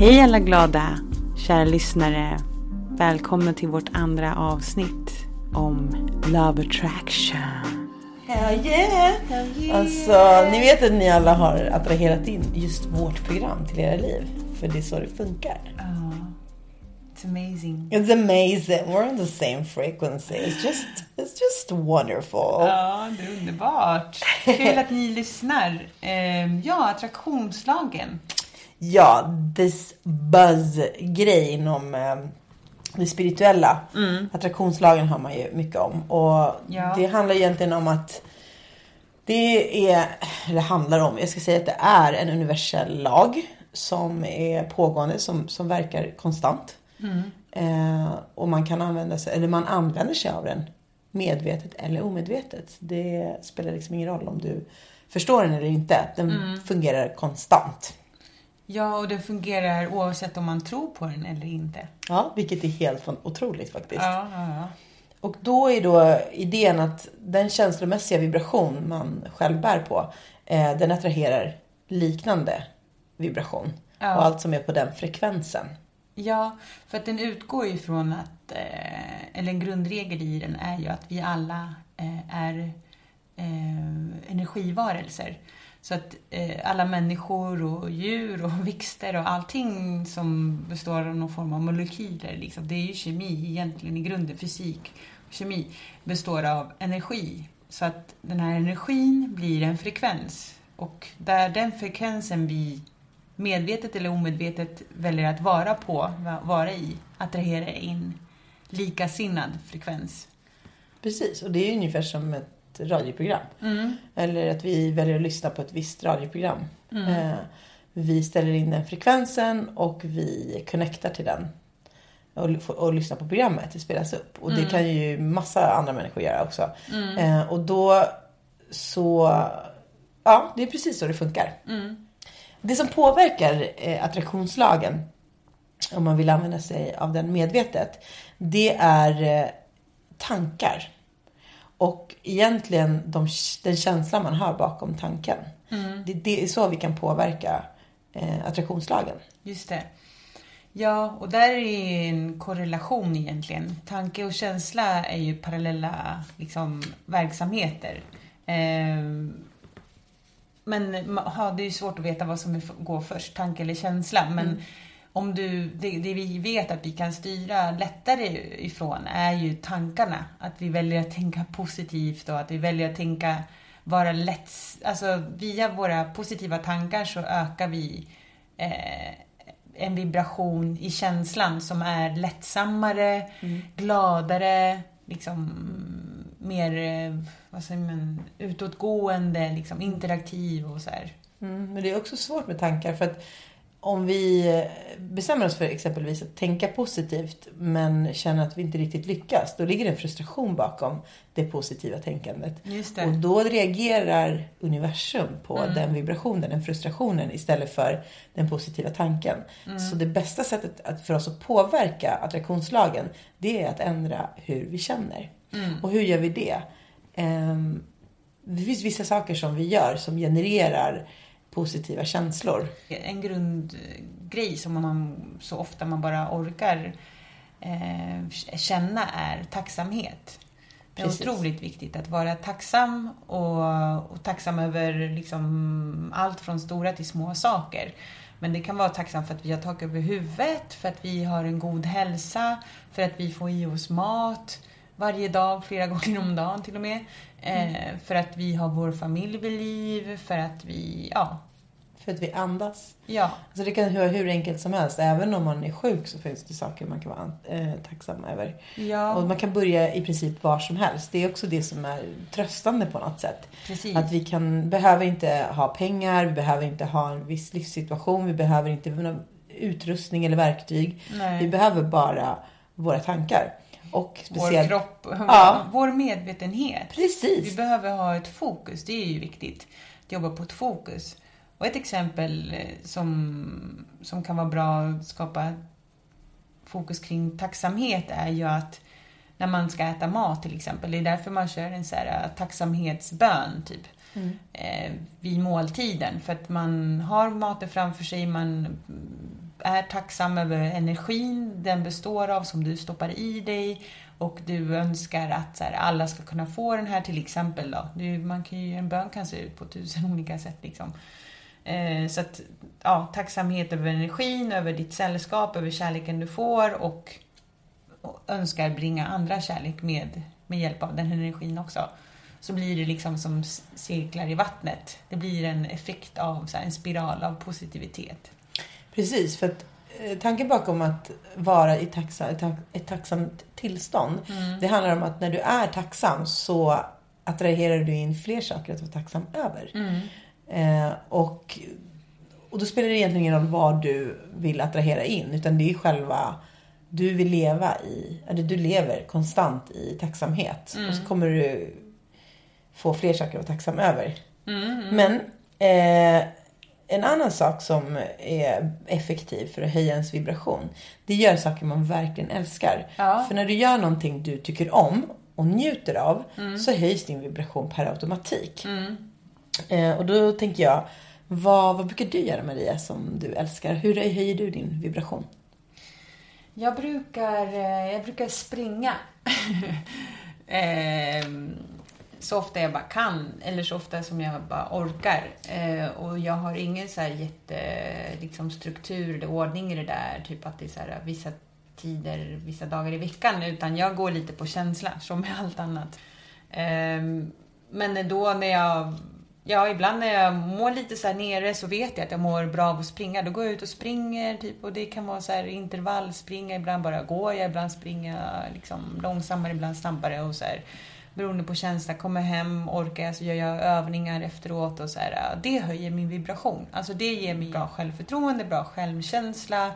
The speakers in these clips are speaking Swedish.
Hej alla glada, kära lyssnare. Välkomna till vårt andra avsnitt om Love Attraction. Hell yeah! Alltså, ni vet att ni alla har attraherat in just vårt program till era liv. För det är så det funkar. It's amazing. It's amazing. We're on the same frequency. It's just, it's just wonderful. Ja, det är underbart. Kul att ni lyssnar. Ehm, ja, attraktionslagen. Ja, this buzz-grej inom eh, det spirituella. Attraktionslagen har man ju mycket om. Och Ja. det handlar egentligen om att det är, eller handlar om, jag ska säga att det är en universell lag som är pågående, som, som verkar konstant. Eh, och man kan använda sig, eller man använder sig av den medvetet eller omedvetet. Det spelar liksom ingen roll om du förstår den eller inte. Den fungerar konstant. Ja, och det fungerar oavsett om man tror på den eller inte. Ja, vilket är helt otroligt faktiskt. Ja, ja, ja. Och då är då idén att den känslomässiga vibration man själv bär på, eh, den attraherar liknande vibration. Ja. Och allt som är på den frekvensen. Ja, för att den utgår ju från att, eh, eller en grundregel i den är ju att vi alla eh, är eh, energivarelser. Så att eh, alla människor och djur och växter och allting som består av någon form av molekyler, liksom, det är ju kemi egentligen i grunden, fysik och kemi, består av energi. Så att den här energin blir en frekvens. Och där den frekvensen vi medvetet eller omedvetet väljer att vara på, vara i, attraherar in likasinnad frekvens. Precis, och det är ju ungefär som ett radioprogram. Eller att vi väljer att lyssna på ett visst radioprogram. Eh, vi ställer in den frekvensen och vi connectar till den. Och, och lyssnar på programmet, det spelas upp. Och det kan ju massa andra människor göra också. Eh, och då så, ja det är precis så det funkar. Det som påverkar eh, attraktionslagen, om man vill använda sig av den medvetet, det är eh, tankar. Egentligen de, den känsla man har bakom tanken. Det, det är så vi kan påverka eh, attraktionslagen. Just det. Ja, och där är en korrelation egentligen. Tanke och känsla är ju parallella liksom, verksamheter. Ehm, men ja, det är ju svårt att veta vad som är, går först, tanke eller känsla. Men om du, det, det vi vet att vi kan styra lättare ifrån är ju tankarna. Att vi väljer att tänka positivt och att vi väljer att tänka vara lätt... Alltså via våra positiva tankar så ökar vi eh, en vibration i känslan som är lättsammare, gladare, liksom mer vad säger man, utåtgående, liksom interaktiv och så här. Mm, men det är också svårt med tankar för att om vi eh, bestämmer oss för exempelvis att tänka positivt men känner att vi inte riktigt lyckas, då ligger det en frustration bakom det positiva tänkandet. Det. Och då reagerar universum på den vibrationen, den frustrationen istället för den positiva tanken. Så det bästa sättet att, för oss att påverka attraktionslagen, det är att ändra hur vi känner. Och hur gör vi det? Ehm, det finns vissa saker som vi gör som genererar positiva känslor. En grundgrej som man så ofta man bara orkar eh, känna är tacksamhet. Det är Precis. otroligt viktigt att vara tacksam och, och tacksam över liksom allt från stora till små saker. Men det kan vara tacksam för att vi har tak över huvudet, för att vi har en god hälsa, för att vi får i oss mat varje dag, flera gånger om dagen till och med. Eh, för att vi har vår familj vid liv, för att vi, ja, För att vi andas. ja, Alltså det kan vara hur enkelt som helst. Även om man är sjuk så finns det saker man kan vara eh, tacksam över. ja, Och man kan börja i princip var som helst. Det är också det som är tröstande på något sätt. precis. Att vi kan, behöver inte ha pengar, vi behöver inte ha en viss livssituation, vi behöver inte utrustning eller verktyg. Nej. Vi behöver bara våra tankar. Och vår speciellt... kropp, Ja. vår medvetenhet. Vi Precis. behöver ha ett fokus, det är ju viktigt. Att jobba på ett fokus. Och ett exempel eh, som, som kan vara bra att skapa fokus kring tacksamhet är ju att när man ska äta mat till exempel, det är därför man kör en så här eh, tacksamhetsbön typ. Eh, vid måltiden. För att man har maten framför sig, man är tacksam över energin den består av som du stoppar i dig och du önskar att så här, alla ska kunna få den här till exempel. Då. Du, man kan ju, en bön kan se ut på tusen olika sätt. Liksom. Eh, så att, ja, tacksamhet över energin, över ditt sällskap, över kärleken du får och, och önskar bringa andra kärlek med, med hjälp av den energin också. Så blir det liksom som cirklar i vattnet. Det blir en effekt av så här, en spiral av positivitet. Precis, för att eh, tanken bakom att vara i taxa, ett, tack- ett tacksamt tillstånd. Det handlar om att när du är tacksam så attraherar du in fler saker att vara tacksam över. Eh, och, och då spelar det egentligen ingen roll vad du vill attrahera in. Utan det är själva, du vill leva i, eller du lever konstant i tacksamhet. Och så kommer du få fler saker att vara tacksam över. Men eh, en annan sak som är effektiv för att höja ens vibration. Det gör saker man verkligen älskar. Ja. För när du gör någonting du tycker om och njuter av så höjs din vibration per automatik. Eh, och då tänker jag, vad, vad brukar du göra Maria som du älskar? Hur höjer du din vibration? Jag brukar, eh, jag brukar springa. Ehm, så ofta jag bara kan, eller så ofta som jag bara orkar. Eh, och jag har ingen så här jätte, liksom struktur eller ordning i det där. Typ att det är så här vissa tider, vissa dagar i veckan. Utan jag går lite på känsla, som med allt annat. Eh, men då när jag Ja, ibland när jag mår lite så här nere så vet jag att jag mår bra av att springa. Då går jag ut och springer typ och det kan vara så här intervallspringa. Ibland bara går jag, ibland springer jag liksom långsammare, ibland snabbare och så här. Beroende på känsla. Kommer hem, orkar jag så gör jag övningar efteråt och så här. Det höjer min vibration. Alltså det ger mig bra självförtroende, bra självkänsla.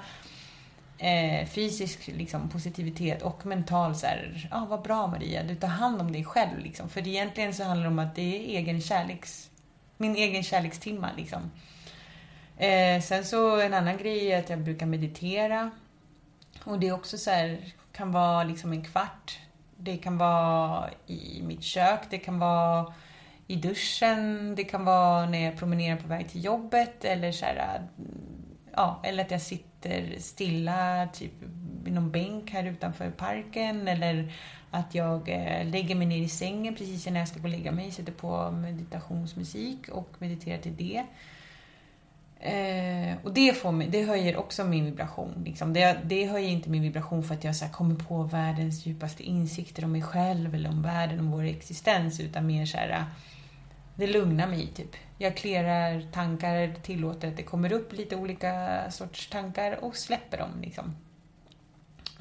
Eh, fysisk liksom, positivitet och mental så här, ah, vad bra Maria, du tar hand om dig själv. Liksom. För egentligen så handlar det om att det är egen kärleks, min egen kärlekstimma. Liksom. Eh, sen så en annan grej är att jag brukar meditera. Och det är också så här, kan vara liksom en kvart. Det kan vara i mitt kök, det kan vara i duschen, det kan vara när jag promenerar på väg till jobbet eller så här, mm, ja, eller att jag sitter stilla typ i någon bänk här utanför parken eller att jag eh, lägger mig ner i sängen precis innan jag ska gå och lägga mig, sätter på meditationsmusik och mediterar till det. Eh, och det, får mig, det höjer också min vibration. Liksom. Det, det höjer inte min vibration för att jag så här, kommer på världens djupaste insikter om mig själv eller om världen, om vår existens, utan mer så här, äh, det lugnar mig typ. Jag klerar tankar, tillåter att det kommer upp lite olika sorts tankar och släpper dem liksom.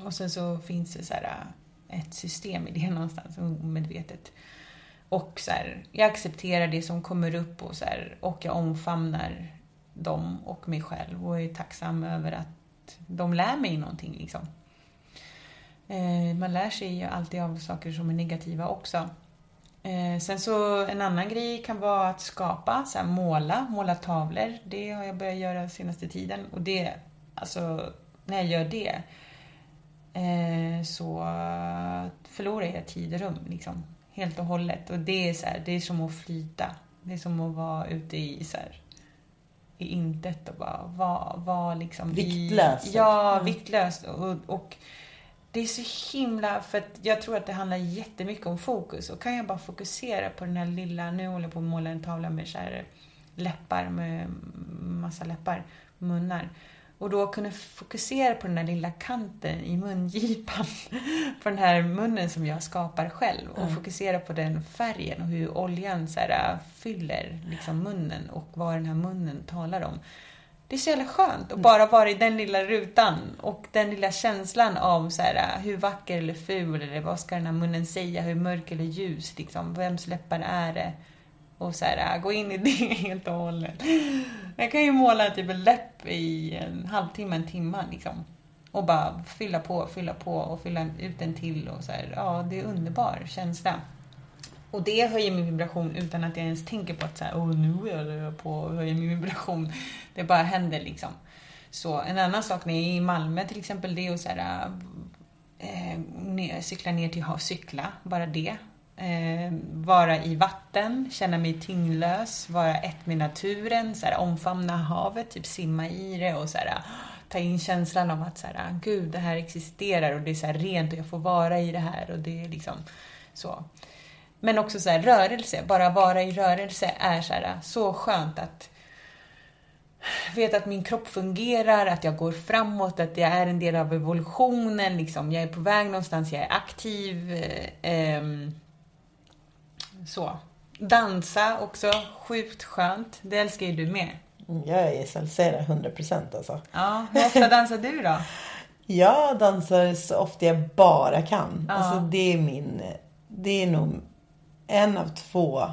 Och sen så finns det så här äh, ett system i det någonstans, omedvetet. Och så här, jag accepterar det som kommer upp och, så här, och jag omfamnar dem och mig själv och är tacksam över att de lär mig någonting liksom. Eh, man lär sig ju alltid av saker som är negativa också. Eh, sen så en annan grej kan vara att skapa, så här, måla, måla tavlor. Det har jag börjat göra senaste tiden. Och det, alltså, när jag gör det eh, så förlorar jag tid och rum, liksom. Helt och hållet. Och det är så här, det är som att flyta. Det är som att vara ute i så här, i intet och bara vara var liksom Viktlös. I, ja, Mm. viktlöst. Och, och det är så himla, för att jag tror att det handlar jättemycket om fokus. Och kan jag bara fokusera på den här lilla, nu håller jag på att måla en tavla med så här läppar, med massa läppar, munnar. Och då kunna fokusera på den där lilla kanten i mungipan, på den här munnen som jag skapar själv. Och Mm. fokusera på den färgen och hur oljan så här, fyller liksom munnen och vad den här munnen talar om. Det är så jävla skönt att bara vara i den lilla rutan och den lilla känslan av så här, hur vacker eller ful eller vad ska den här munnen säga, hur mörk eller ljus, liksom, vems läppar är det? Och så här, gå in i det helt och hållet. Jag kan ju måla typ en läpp i en halvtimme, en timme liksom. Och bara fylla på, fylla på och fylla ut en till och så här, ja det är underbar känsla. Och det höjer min vibration utan att jag ens tänker på att så här, nu håller jag på att höja min vibration. Det bara händer liksom. Så en annan sak när jag är i Malmö till exempel, det är att så här, äh, cykla ner till cykla, bara det. Eh, vara i vatten, känna mig tyngdlös, vara ett med naturen, så här, omfamna havet, typ simma i det och så här, ta in känslan av att så här, gud, det här existerar och det är så här rent och jag får vara i det här och det är liksom så. Men också så här, rörelse, bara vara i rörelse är så, här, så skönt att veta att min kropp fungerar, att jag går framåt, att jag är en del av evolutionen, liksom. jag är på väg någonstans, jag är aktiv. Eh, ehm, så. Dansa också, sjukt skönt. Det älskar ju du med. Mm, Jag är salsera 100% alltså. Ja, hur ofta dansar du då? Jag dansar så ofta jag bara kan. Ja. Alltså det är min... Det är nog en av två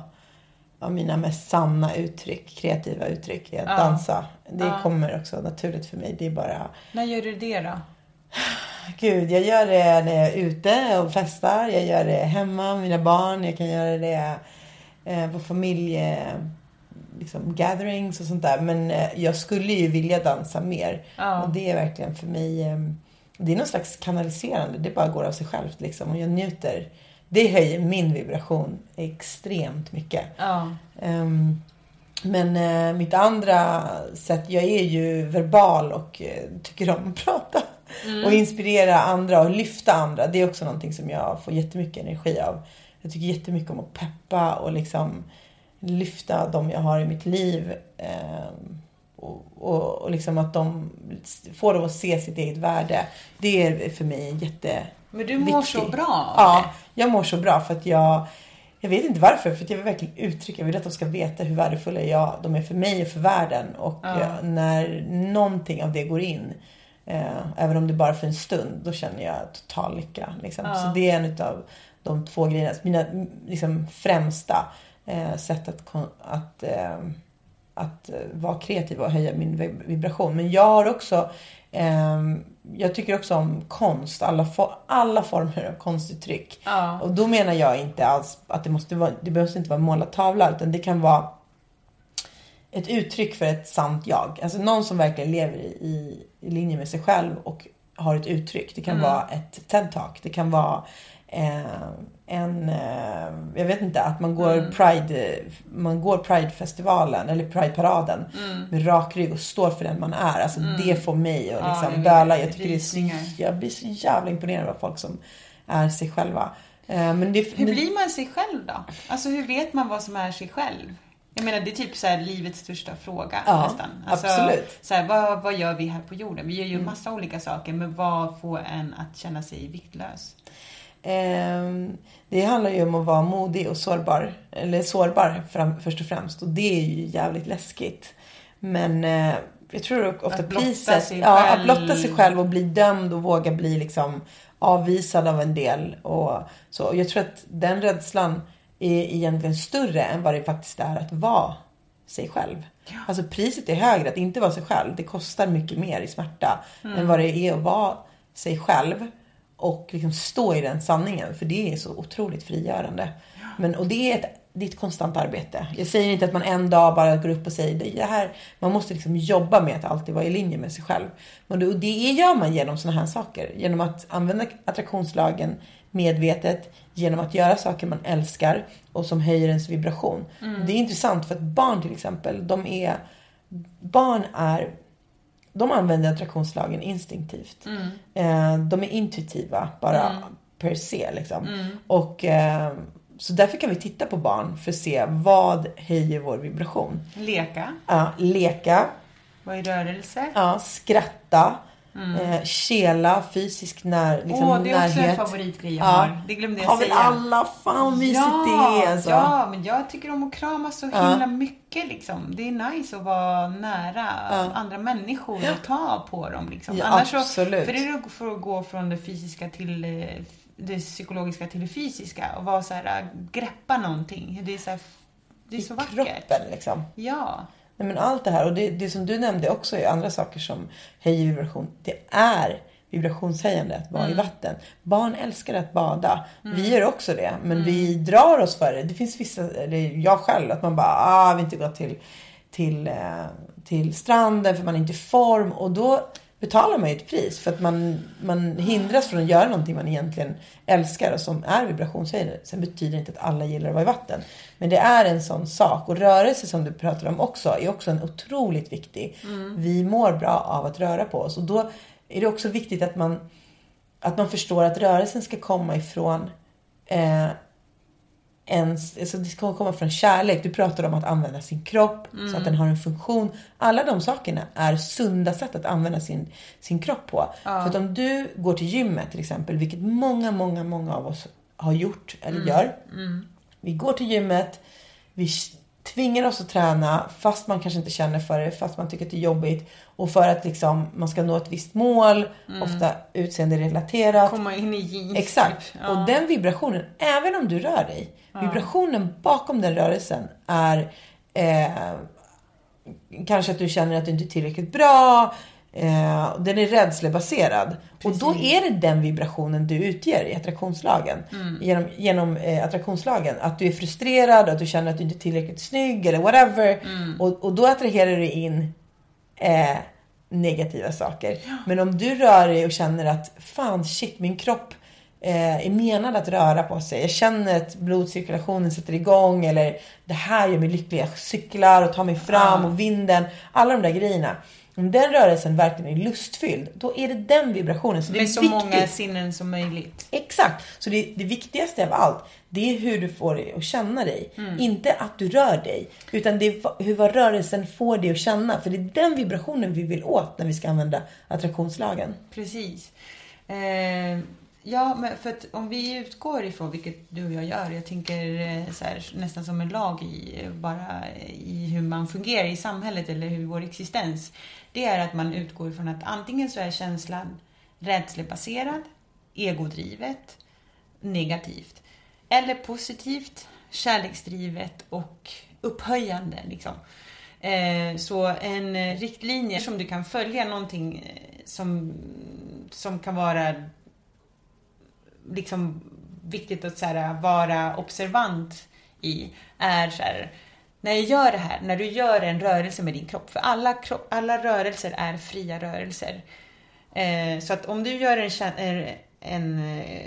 av mina mest sanna uttryck, kreativa uttryck, är att Ja. dansa. Det Ja. kommer också naturligt för mig. Det är bara... När gör du det då? Gud, jag gör det när jag är ute och festar. Jag gör det hemma med mina barn. Jag kan göra det eh, på familje... Liksom gatherings och sånt där. Men eh, jag skulle ju vilja dansa mer. Ja. Och det är verkligen för mig... Eh, det är någon slags kanaliserande. Det bara går av sig självt liksom. Och jag njuter. Det höjer min vibration extremt mycket. Ja. Ehm, men eh, mitt andra sätt, jag är ju verbal och eh, tycker om att prata. Och inspirera andra och lyfta andra. Det är också någonting som jag får jättemycket energi av. Jag tycker jättemycket om att peppa och liksom lyfta de jag har i mitt liv. ehm, och, och, och liksom att de får dem att se sitt eget värde. Det är för mig jätte Men du mår så bra Ja, jag mår så bra för att jag jag vet inte varför, för jag vill verkligen uttrycka, jag vill att de ska veta hur värdefulla jag, de är för mig och för världen. Och Ja. eh, när någonting av det går in, eh, även om det bara för en stund, då känner jag total lycka. Liksom. Ja. Så det är en av de två grejerna, mina liksom, främsta eh, sätt att, att, eh, att eh, vara kreativ och höja min vib- vibration. Men jag har också ehm, jag tycker också om konst, alla, for, alla former av konstuttryck. Ja. Och då menar jag inte alls att det måste vara, det behöver inte vara målad tavla, utan det kan vara ett uttryck för ett sant jag. Alltså någon som verkligen lever i, i, i linje med sig själv och har ett uttryck. Det kan Mm. vara ett TED-talk, det kan vara eh, en, eh, jag vet inte, att man går Mm. Pride, man går Pride-festivalen eller Pride-paraden Mm. med rak rygg och står för den man är. Alltså det får mig att Ja, liksom jag vet. böla. Jag tycker det är så, jag blir så jävla imponerad av folk som är sig själva. Eh, men det, Hur blir man sig själv då? Alltså hur vet man vad som är sig själv? Jag menar det är typ så här livets största fråga Ja, nästan. Alltså, absolut. Så här, vad, vad gör vi här på jorden? Vi gör ju massa olika saker, men vad får en att känna sig viktlös? Ehm, det handlar ju om att vara modig och sårbar. Eller sårbar fram, först och främst. Och det är ju jävligt läskigt. Men eh, jag tror ofta Att blotta priset... sig ja, själv. att blotta sig själv och bli dömd och våga bli liksom avvisad av en del. Och så. Och jag tror att den rädslan är egentligen större än vad det faktiskt är att vara sig själv. Alltså priset är högre att inte vara sig själv. Det kostar mycket mer i smärta Mm. än vad det är att vara sig själv och liksom stå i den sanningen. För det är så otroligt frigörande. Men, och det är, ett, det är ett konstant arbete. Jag säger inte att man en dag bara går upp och säger det här. Man måste liksom jobba med att alltid vara i linje med sig själv. Men det, och det gör man genom sådana här saker. Genom att använda attraktionslagen medvetet. Genom att göra saker man älskar och som höjer ens vibration. Det är intressant för att barn till exempel, de är... Barn är de använder attraktionslagen instinktivt. Eh, de är intuitiva bara per se liksom. Och eh, så därför kan vi titta på barn för att se vad höjer vår vibration. Leka. Ja, leka, Vad är rörelse? ja, skratta, eh, kela, fysisk när, liksom, Åh, det är också en favoritgrej jag Ja. har. Det glömde jag Har väl säga. alla? Fan vad mysigt ja, det är alltså. Ja, men jag tycker om att kramas så Ja. himla mycket liksom. Det är nice att vara nära andra människor och ta på dem liksom. Ja, Annars absolut. Så, för det är för att gå från det fysiska till eh, det psykologiska till det fysiska och vara så här, äh, greppa någonting. Det är så här, det är I så vackert. kroppen liksom. Ja. Nej, men allt det här och det, det som du nämnde också är andra saker som höjer vibration. Det är vibrationshöjande att vara i vatten. Barn älskar att bada. Vi gör också det. Men vi drar oss för det. Det finns vissa, eller jag själv, att man bara, ah, vi inte gå till, till, eh, till stranden för man är inte i form. Och då betalar man ju ett pris för att man, man hindras från att göra någonting man egentligen älskar och som är vibrationshöjande. Sen betyder det inte att alla gillar att vara i vatten. Men det är en sån sak. Och rörelse som du pratar om också är också en otroligt viktig. Vi mår bra av att röra på oss. Och då är det också viktigt att man, att man förstår att rörelsen ska komma ifrån eh, ens, alltså det ska komma från kärlek. Du pratar om att använda sin kropp så att den har en funktion. Alla de sakerna är sunda sätt att använda sin, sin kropp på. För att om du går till gymmet till exempel, vilket många, många, många av oss har gjort eller gör. Vi går till gymmet, vi tvingar oss att träna fast man kanske inte känner för det, fast man tycker att det är jobbigt. Och för att liksom, man ska nå ett visst mål, ofta utseende-relaterat. Komma in i jeans. Exakt. typ. Ja. Och den vibrationen, även om du rör dig, vibrationen bakom den rörelsen är eh, kanske att du känner att du inte är tillräckligt bra. Eh, den är rädslebaserad. Och då är det den vibrationen du utger i attraktionslagen. Genom, genom eh, attraktionslagen. Att du är frustrerad, att du känner att du inte är tillräckligt snygg eller whatever. Och, och då attraherar du in eh, negativa saker. Men om du rör dig och känner att fan shit min kropp eh, är menad att röra på sig. Jag känner att blodcirkulationen sätter igång eller det här gör mig lycklig. Jag cyklar och tar mig fram och vinden. Alla de där grejerna. Om den rörelsen verkligen är lustfylld, då är det den vibrationen. Så det är Med så viktigt. många sinnen som möjligt. Exakt! Så det, det viktigaste av allt, det är hur du får dig att känna dig. Inte att du rör dig, utan det är hur vad rörelsen får dig att känna. För det är den vibrationen vi vill åt när vi ska använda attraktionslagen. Precis. Eh, ja, men för att om vi utgår ifrån, vilket du och jag gör, jag tänker eh, så här, nästan som en lag i, bara i hur man fungerar i samhället eller hur vår existens. Det är att man utgår ifrån att antingen så är känslan rädslebaserad, egodrivet, negativt. Eller positivt, kärleksdrivet och upphöjande. Liksom. Eh, så en riktlinje som du kan följa, någonting eh, som, som kan vara liksom viktigt att så här, vara observant i, är så här, när jag gör det här, när du gör en rörelse med din kropp, för alla, kropp, alla rörelser är fria rörelser. Eh, så att om du gör en, en,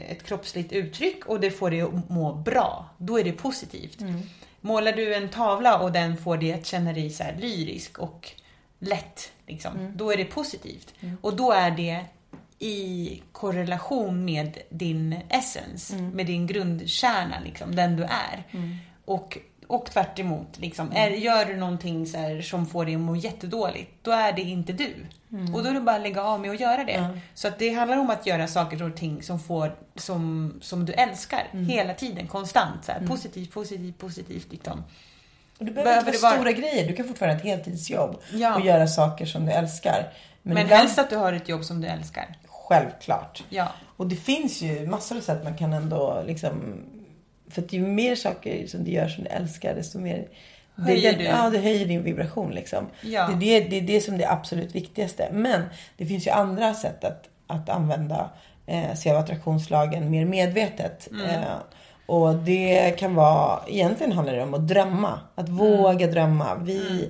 ett kroppsligt uttryck och det får dig att må bra, då är det positivt. Målar du en tavla och den får dig att känna dig så lyrisk och lätt, liksom, då är det positivt. Och då är det i korrelation med din essens, med din grundkärna, liksom, den du är. Och, och tvärt emot, liksom. är, gör du någonting så här, som får dig att må jättedåligt, då är det inte du. Och då är det bara att lägga av med att göra det. Så att det handlar om att göra saker och ting som, får, som, som du älskar hela tiden, konstant. Så här, Positivt, positivt, positivt. Liksom. Och du behöver, Behöver inte det vara- stora grejer. Du kan fortfarande ha ett heltidsjobb Ja. och göra saker som du älskar. Men, ibland- helst att du har ett jobb som du älskar. Självklart. Ja. Och det finns ju massor av sätt man kan ändå liksom... För att ju mer saker som du gör som du älskar, desto mer... Höjer det, du. Ja, det höjer din vibration liksom. Ja. Det, är det, det är det som är det absolut viktigaste. Men det finns ju andra sätt att, att använda eh, sig av attraktionslagen mer medvetet. Mm. Eh, och det kan vara, egentligen handlar det om att drömma. Att Mm. våga drömma. Vi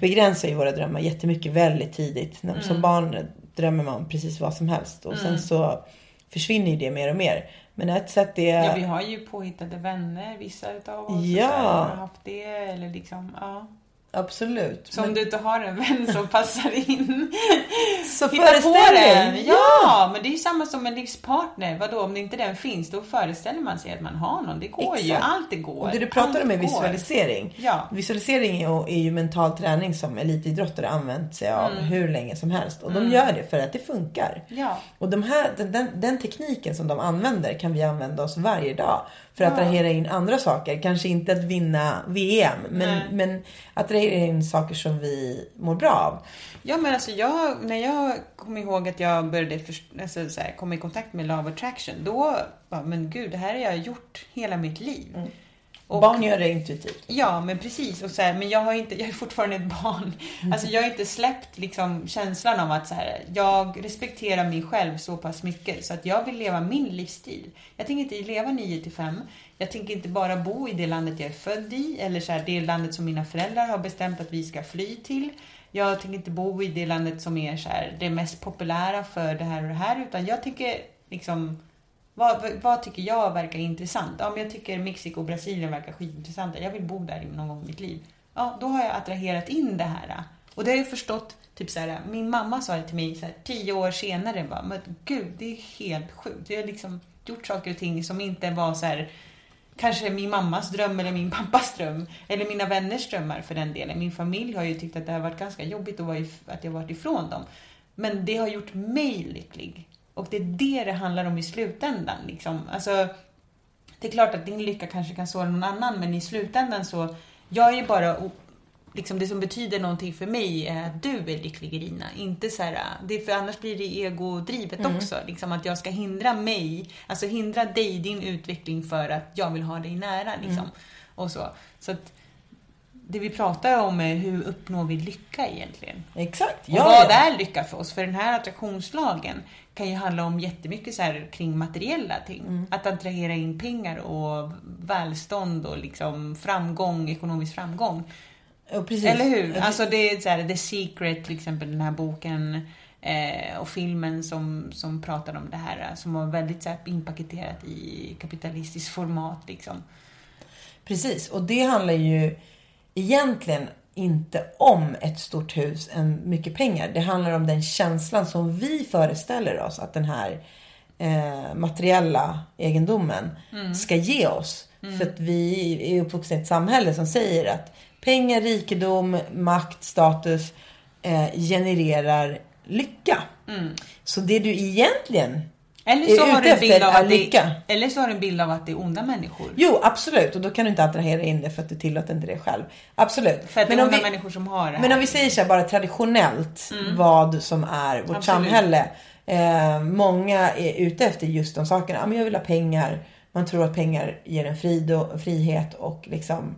begränsar ju våra drömmar jättemycket väldigt tidigt. Mm. Som barn drömmer man precis vad som helst. Och sen så försvinner ju det mer och mer. Men ett sätt är... Ja, vi har ju påhittade vänner, vissa utav oss. Ja. har haft det, eller liksom, ja. Absolut. Så om Men- du inte har en vän som passar in, Så hitta på föreställ den. dig. Ja, men det är ju samma som en livspartner. Vadå, om det inte den finns, då föreställer man sig att man har någon. Det går ju, Exakt. allt det går. Och det du pratar om är visualisering. Ja. Visualisering är ju, är ju mental träning som elitidrottare använt sig av Mm. hur länge som helst. Och de gör det för att det funkar. Ja. Och de här, den, den, den tekniken som de använder kan vi använda oss varje dag. För att attrahera in andra saker. Kanske inte att vinna VM. Men, Nej. men attrahera in saker som vi mår bra av. Ja men alltså jag, när jag kom ihåg att jag började först, alltså, så här, komma i kontakt med Love Attraction, då bara, men gud, det här har jag gjort hela mitt liv. Och- Barn gör det intuitivt. Ja, men precis. Och så här, men jag, har inte, jag är fortfarande ett barn. Mm. Alltså, jag har inte släppt liksom, känslan av att så här, jag respekterar mig själv så pass mycket så att jag vill leva min livsstil. Jag tänker inte leva 9 till 5. Jag tänker inte bara bo i det landet jag är född i eller så här, det landet som mina föräldrar har bestämt att vi ska fly till. Jag tänker inte bo i det landet som är så här, det mest populära för det här och det här utan jag tänker liksom vad, vad, tycker jag verkar intressant? Ja, men jag tycker Mexiko och Brasilien verkar skitintressanta. Jag vill bo där någon gång i mitt liv. Ja, då har jag attraherat in det här. Och det har jag förstått, typ så här, min mamma sa det till mig så här, tio år senare. Bara, men gud, det är helt sjukt. Jag har liksom gjort saker och ting som inte var så här, kanske min mammas dröm eller min pappas dröm. Eller mina vänners drömmar för den delen. Min familj har ju tyckt att det har varit ganska jobbigt att, vara att jag varit ifrån dem. Men det har gjort mig lycklig. Och det är det det handlar om i slutändan. Liksom. Alltså, det är klart att din lycka kanske kan såra någon annan, men i slutändan så... Jag är ju bara... Liksom det som betyder någonting för mig är att du är lycklig Irina. Inte så här, det för annars blir det egodrivet också. Liksom att jag ska hindra mig, alltså hindra dig, din utveckling för att jag vill ha dig nära. Liksom. Och så. så att det vi pratar om är hur uppnår vi lycka egentligen? Exakt. Och Ja, vad ja. är lycka för oss? För den här attraktionslagen kan ju handla om jättemycket så här kring materiella ting. Mm. Att attrahera in pengar och välstånd och liksom framgång, ekonomisk framgång. Precis. Eller hur? Alltså det är så här, The Secret till exempel, den här boken eh, och filmen som, som pratar om det här. Som var väldigt så här, inpaketerat i kapitalistiskt format liksom. Precis, och det handlar ju egentligen inte om ett stort hus än mycket pengar. Det handlar om den känslan som vi föreställer oss att den här eh, materiella egendomen ska ge oss. För att vi är uppvuxna i ett samhälle som säger att pengar, rikedom, makt, status eh, genererar lycka. Så det du egentligen Eller så, har du en bild av att det, lycka. eller så har du en bild av att det är onda människor. Jo, absolut. Och då kan du inte attrahera in det för att du tillåter inte det själv. Absolut. För att det är onda vi- människor som har det här. Men om vi säger så här bara traditionellt vad som är vårt Absolut. samhälle. Eh, många är ute efter just de sakerna. Ja, men jag vill ha pengar. Man tror att pengar ger en frid och, frihet och liksom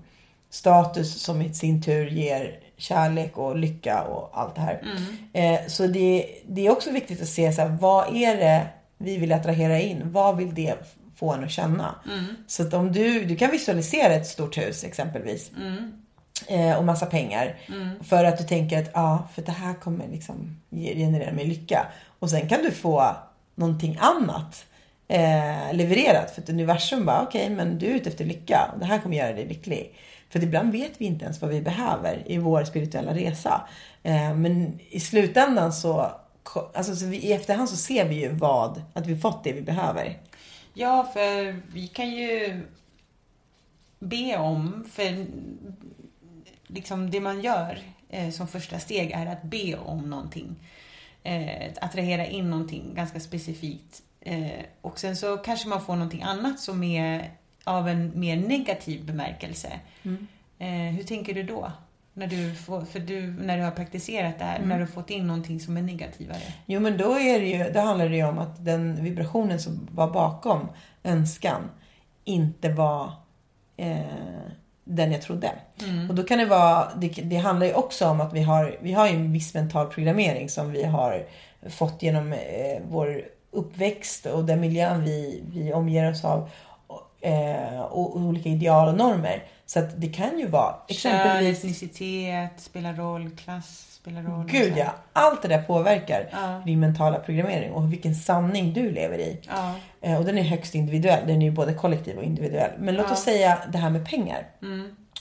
status som i sin tur ger kärlek och lycka och allt det här. Eh, så det, det är också viktigt att se så här, vad är det vi vill attrahera in? Vad vill det få en att känna? Så att om du, du kan visualisera ett stort hus exempelvis eh, och massa pengar. För att du tänker att ja, för det här kommer liksom ge- generera mig lycka. Och sen kan du få någonting annat eh, levererat. För att universum bara, okej, men du är ute efter lycka. Det här kommer göra dig lycklig. För ibland vet vi inte ens vad vi behöver i vår spirituella resa. Eh, men i slutändan så, alltså så vi, i efterhand så ser vi ju vad, att vi fått det vi behöver. Ja, för vi kan ju be om, för liksom det man gör eh, som första steg är att be om någonting. Eh, att attrahera in någonting ganska specifikt. Eh, och sen så kanske man får någonting annat som är av en mer negativ bemärkelse. Eh, hur tänker du då? När du, får, för du, när du har praktiserat det här, när du har fått in någonting som är negativare. Jo men då, är det ju, då handlar det ju om att den vibrationen som var bakom önskan inte var eh, den jag trodde. Och då kan det vara, det, det handlar ju också om att vi har, vi har ju en viss mental programmering som vi har fått genom eh, vår uppväxt och den miljön vi, vi omger oss av. Och, eh, och olika ideal och normer. Så att det kan ju vara Kön, exempelvis etnicitet spelar roll, klass spelar roll. Gud ja, allt det där påverkar Ja. din mentala programmering och vilken sanning du lever i. Ja. Eh, Och den är högst individuell, den är ju både kollektiv och individuell. Men låt Ja. oss säga det här med pengar.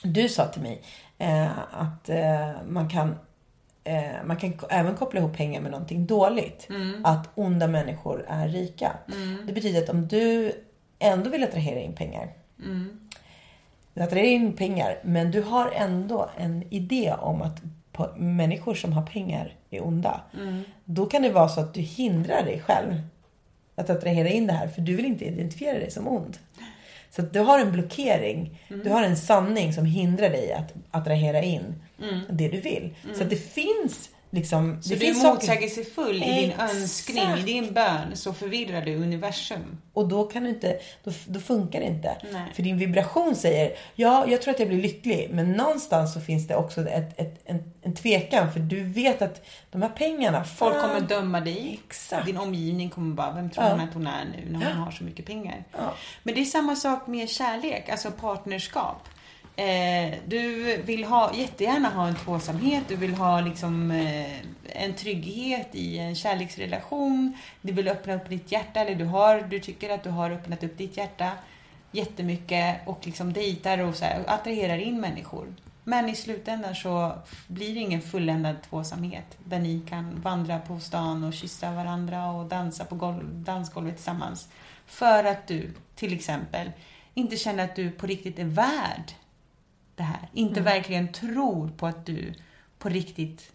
Du sa till mig eh, att eh, man kan eh, man kan även koppla ihop pengar med någonting dåligt. Att onda människor är rika. Det betyder att om du ändå vill attrahera in pengar. Du attraherar in pengar, men du har ändå en idé om att människor som har pengar är onda. Då kan det vara så att du hindrar dig själv att attrahera in det här, för du vill inte identifiera dig som ond. Så att du har en blockering, du har en sanning som hindrar dig att attrahera in det du vill. Så att det finns liksom... Så det du finns är motsägelsefull i din Exakt. önskning, i din bön, så förvirrar du universum. Och då kan du inte, då, då funkar det inte. Nej. För din vibration säger, ja, jag tror att jag blir lycklig. Men någonstans så finns det också ett, ett, en, en tvekan. För du vet att de här pengarna, Folk fan, kommer döma dig. Exakt. Din omgivning kommer bara, vem tror Ja. hon att hon är nu när hon har så mycket pengar? Ja. Men det är samma sak med kärlek, alltså partnerskap. Eh, du vill ha, jättegärna ha en tvåsamhet, du vill ha liksom, eh, en trygghet i en kärleksrelation. Du vill öppna upp ditt hjärta, eller du, har, du tycker att du har öppnat upp ditt hjärta jättemycket och liksom dejtar och så här, attraherar in människor. Men i slutändan så blir det ingen fulländad tvåsamhet där ni kan vandra på stan och kyssa varandra och dansa på golv, dansgolvet tillsammans. För att du, till exempel, inte känner att du på riktigt är värd det här. Inte verkligen tror på att du på riktigt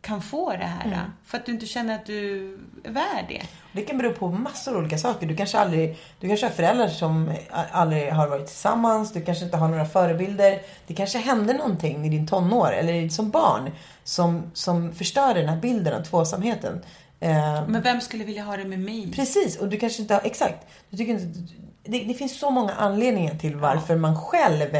kan få det här. För att du inte känner att du är värd det. Det kan bero på massor av olika saker. Du kanske, aldrig, du kanske har föräldrar som aldrig har varit tillsammans. Du kanske inte har några förebilder. Det kanske hände någonting i din tonår eller som barn som, som förstörde den här bilden av tvåsamheten. Eh, Men vem skulle vilja ha det med mig? Precis, och du kanske inte har, exakt. Du tycker inte, det, det finns så många anledningar till varför man själv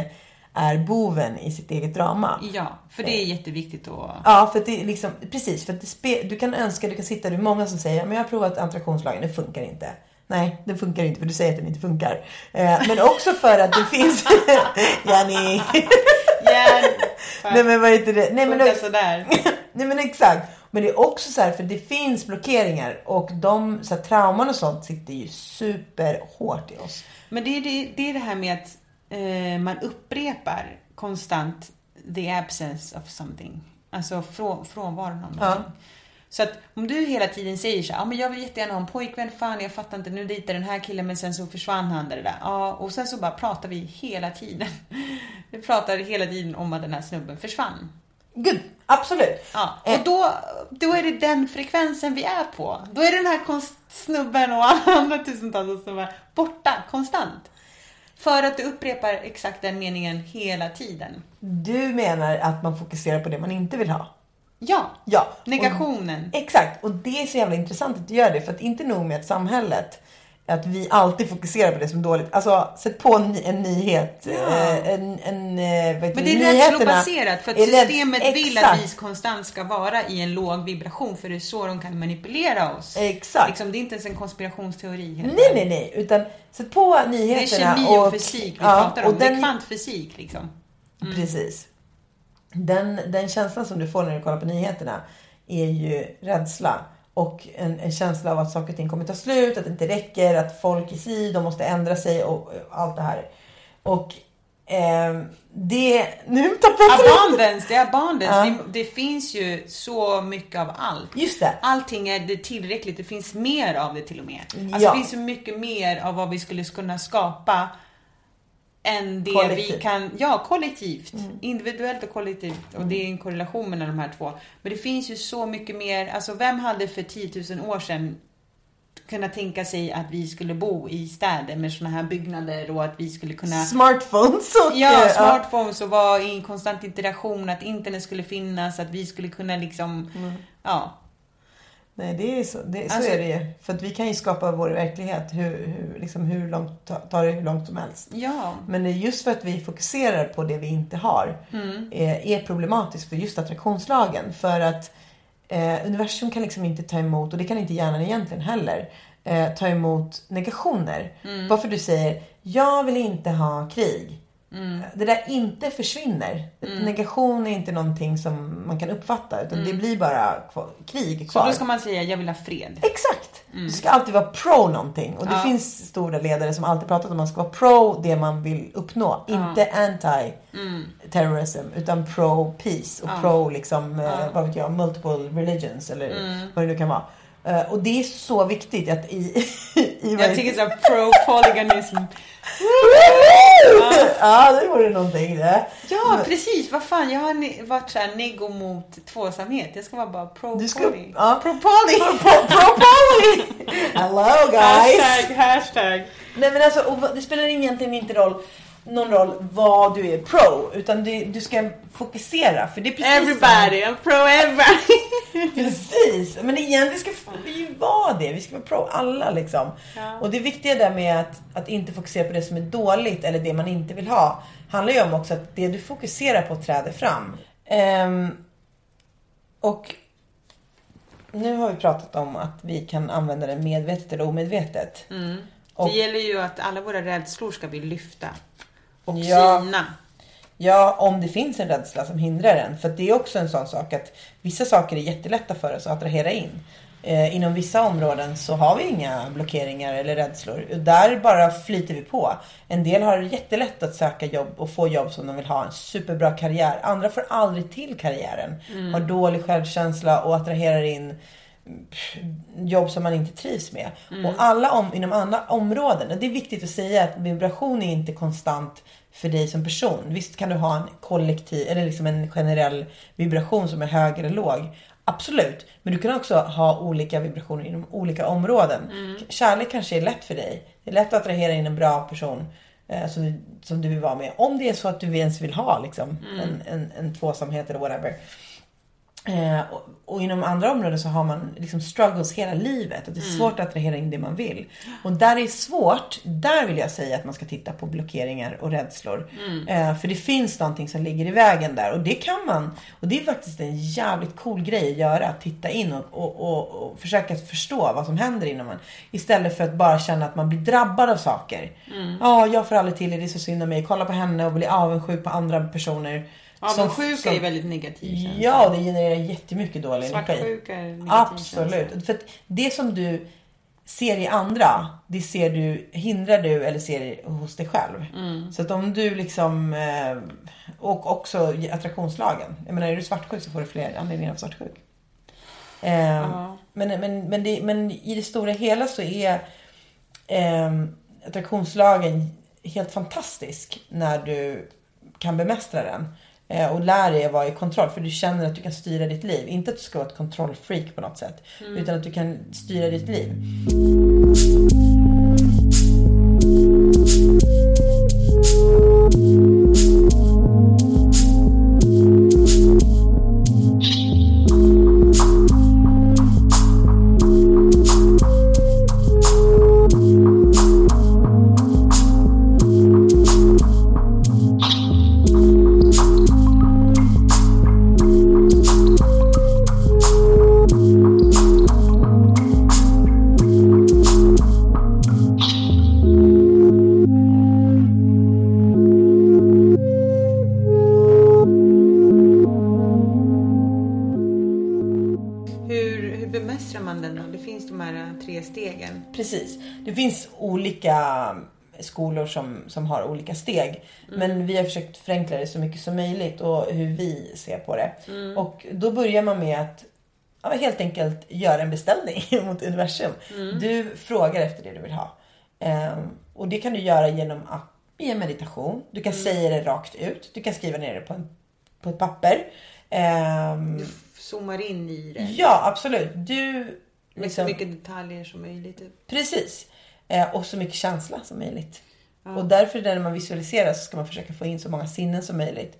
är boven i sitt eget drama. Ja, för det är jätteviktigt att... Ja, för det är liksom, precis. För att det spe, du kan önska, du kan sitta, det är många som säger, men jag har provat attraktionslagen, det funkar inte. Nej, det funkar inte för du säger att den inte funkar. Eh, men också för att det finns, Jenny. Ja, Nej men vad heter det? Nej men, sådär. nej men exakt. Men det är också så här, för det finns blockeringar och de så här, trauman och sånt sitter ju superhårt i oss. Men det är det, det, är det här med att eh, man upprepar konstant the absence of something. Alltså frå, frånvaron av någonting. Så att om du hela tiden säger så ja men jag vill jättegärna ha en pojkvän, fan jag fattar inte, nu dejtar den här killen men sen så försvann han där, det där. Ja, och sen så bara pratar vi hela tiden. Vi pratar hela tiden om att den här snubben försvann. Gud, absolut. Ja, och då, då är det den frekvensen vi är på. Då är den här snubben och alla andra tusentals snubbar borta konstant. För att du upprepar exakt den meningen hela tiden. Du menar att man fokuserar på det man inte vill ha? Ja, Ja. negationen. Och, exakt. Och det är så jävla intressant att du gör det. För att inte nog med att samhället, att vi alltid fokuserar på det som är dåligt. Alltså, sätt på en, en nyhet. eh, En, en, eh, heter Men det är nyheterna rädslobaserat för att systemet vill att vi konstant ska vara i en låg vibration för det är så de kan manipulera oss. Exakt. Liksom, det är inte ens en konspirationsteori. helt Nej, nej, nej. Utan sätt på Det är nyheterna. kemi och, fysik vi pratar om. och Det är den- kvantfysik liksom. Precis. Den, den känslan som du får när du kollar på nyheterna är ju rädsla. Och en, en känsla av att saker och ting kommer ta slut, att det inte räcker, att folk i sig, de måste ändra sig och, och allt det här. Och eh, det... Nu tappade jag. Abundance, det är abundance. Ja. Det, det finns ju så mycket av allt. Just det. Allting är det tillräckligt, det finns mer av det till och med. Alltså Ja. det finns så mycket mer av vad vi skulle kunna skapa än det vi Kollektivt. Mm. kan, ja kollektivt, individuellt och kollektivt och det är en korrelation mellan de här två. Men det finns ju så mycket mer, alltså vem hade för 10 000 år sedan kunnat tänka sig att vi skulle bo i städer med såna här byggnader och att vi skulle kunna Smartphones och... Ja, smartphones och vara i en konstant interaktion, att internet skulle finnas, att vi skulle kunna liksom, Mm. ja. Nej, det är så, det, så Alltså- är det ju. För att vi kan ju skapa vår verklighet hur, hur, liksom hur långt, ta, det hur långt som helst. Ja. Men just för att vi fokuserar på det vi inte har Mm. är, är problematiskt för just attraktionslagen. För att eh, universum kan liksom inte ta emot, och det kan inte hjärnan egentligen heller, eh, ta emot negationer. Mm. Bara för du säger, jag vill inte ha krig. Det där inte försvinner. Negation är inte någonting som man kan uppfatta utan det blir bara kvar, krig Så kvar. då ska man säga, jag vill ha fred. Exakt! Du ska alltid vara pro någonting. Och det finns stora ledare som alltid pratat om att man ska vara pro det man vill uppnå. Inte anti terrorism utan pro peace och pro liksom, eh, vad vet jag, multiple religions eller vad det nu kan vara. Eh, och det är så viktigt att i... i Jag tycker såhär pro-polyganism. ja, det vore någonting det. Ja, precis. Vad fan, jag har varit såhär nego mot tvåsamhet. Jag ska vara bara Du ska... pro-poly. Ja. Pro-poly! Pro, pro poly! Hello guys! Hashtag, hashtag. Nej men alltså, det spelar egentligen inte roll, någon roll vad du är pro. Utan du, du ska fokusera. För det är precis Everybody, I'm pro everybody. Precis, men egentligen ska vi ju vara det. Vi ska vara pro alla liksom. Och det viktiga där med att, att inte fokusera på det som är dåligt eller det man inte vill ha. Handlar ju om också att det du fokuserar på träder fram. Ehm, och nu har vi pratat om att vi kan använda det medvetet eller omedvetet. Och- Det gäller ju att alla våra rädslor ska bli lyfta. Och Ja. syna. Ja, om det finns en rädsla som hindrar en. För det är också en sån sak att vissa saker är jättelätta för oss att attrahera in. Eh, inom vissa områden så har vi inga blockeringar eller rädslor. Där bara flyter vi på. En del har jättelätt att söka jobb och få jobb som de vill ha. En superbra karriär. Andra får aldrig till karriären. Har dålig självkänsla och attraherar in jobb som man inte trivs med. Och alla om, inom alla områden. Och det är viktigt att säga att vibration är inte konstant för dig som person. Visst kan du ha en kollektiv eller liksom en generell vibration som är hög eller låg. Absolut, men du kan också ha olika vibrationer inom olika områden. Kärlek kanske är lätt för dig. Det är lätt att attrahera in en bra person eh, som, du, som du vill vara med. Om det är så att du ens vill ha liksom, en, en, en tvåsamhet eller whatever. Eh, och, och inom andra områden så har man liksom struggles hela livet. Och det är svårt att attrahera in det man vill. Och där det är svårt, där vill jag säga att man ska titta på blockeringar och rädslor. Eh, för det finns någonting som ligger i vägen där. Och det kan man, och det är faktiskt en jävligt cool grej att göra. Att titta in och, och, och, och försöka förstå vad som händer inom en. Istället för att bara känna att man blir drabbad av saker. Ja, jag får aldrig till det, det är så synd om mig. Kolla på henne och bli avundsjuk på andra personer. Avundsjuka är väldigt negativ känsla. Ja, det genererar jättemycket dålig energi. Svartsjuka är negativ Absolut. känsla. För det som du ser i andra, det ser du, hindrar du eller ser hos dig själv. Mm. Så att om du liksom, eh, och också attraktionslagen. Jag menar är du svartsjuk så får du fler anledningar att vara svartsjuk. Eh, men, men, men, det, men i det stora hela så är eh, attraktionslagen helt fantastisk när du kan bemästra den. Eh, och lär dig att vara i kontroll för du känner att du kan styra ditt liv. Inte att du ska vara ett kontrollfreak på något sätt. Utan att du kan styra ditt liv. Olika skolor som, som har olika steg. Men vi har försökt förenkla det så mycket som möjligt och hur vi ser på det. Och då börjar man med att ja, helt enkelt göra en beställning mot universum. Du frågar efter det du vill ha. Ehm, och det kan du göra genom att i en meditation. Du kan säga det rakt ut. Du kan skriva ner det på, en, på ett papper. Ehm, Zoomar in i det. ja, absolut. Du Med så liksom- mycket detaljer som möjligt. Precis. Eh, och så mycket känsla som möjligt. Och därför när man visualiserar så ska man försöka få in så många sinnen som möjligt.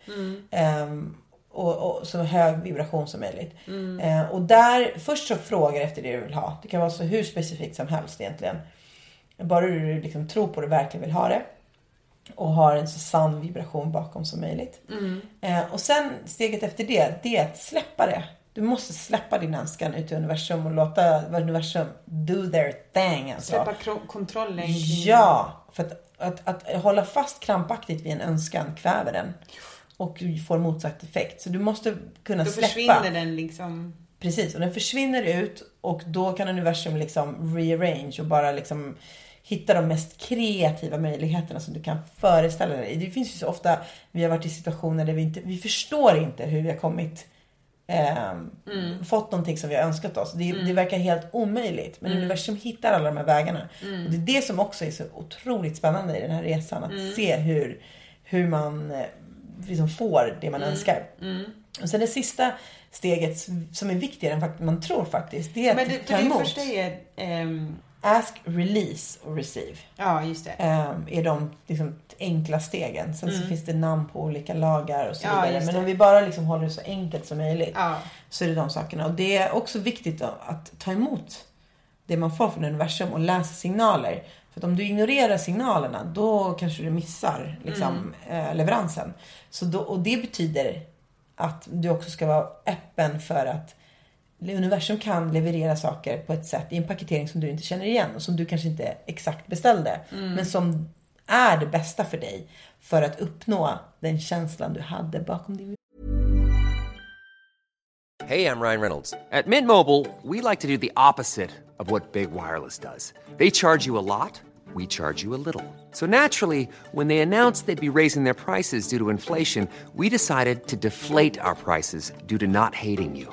Ehm, och, och så hög vibration som möjligt. Eh, och där, först så frågar efter det du vill ha. Det kan vara så hur specifikt som helst egentligen. Bara du liksom tror på det och verkligen vill ha det. Och har en så sann vibration bakom som möjligt. Eh, och sen steget efter det, det är att släppa det. Du måste släppa din önskan ut i universum och låta universum do their thing. Alltså. Släppa kontrollen. Ja, för att, att, att, hålla fast krampaktigt vid en önskan kväver den. Och får motsatt effekt. Så du måste kunna Då släppa. försvinner den liksom. Precis, och den försvinner ut och då kan universum liksom rearrange och bara liksom hitta de mest kreativa möjligheterna som du kan föreställa dig. Det finns ju så ofta, vi har varit i situationer där vi inte, vi förstår inte hur vi har kommit eh, mm. fått någonting som vi har önskat oss. Det, mm. det verkar helt omöjligt. Men mm. universum hittar alla de här vägarna. Och det är det som också är så otroligt spännande i den här resan. Att se hur, hur man eh, liksom får det man önskar. Och sen det sista steget som är viktigare än man tror faktiskt. Det är att Men det, ta emot. Det första är... Um... Ask, release och receive. Ja, just det. Um, är de liksom, enkla stegen. Sen mm. så finns det namn på olika lagar och så ja, vidare. Men om vi bara liksom håller det så enkelt som möjligt. Ja. Så är det de sakerna. Och det är också viktigt att ta emot det man får från universum och läsa signaler. För om du ignorerar signalerna då kanske du missar liksom, mm. eh, leveransen. Så då, och det betyder att du också ska vara öppen för att universum kan leverera saker på ett sätt i en paketering som du inte känner igen och som du kanske inte exakt beställde. Mm. Men som är det bästa för dig för att uppnå den känslan du hade bakom din Hey, I'm Ryan Reynolds. At Mint Mobile, we like to do the opposite of what Big Wireless does. They charge you a lot, we charge you a little. So naturally, when they announced they'd be raising their prices due to inflation, we decided to deflate our prices due to not hating you.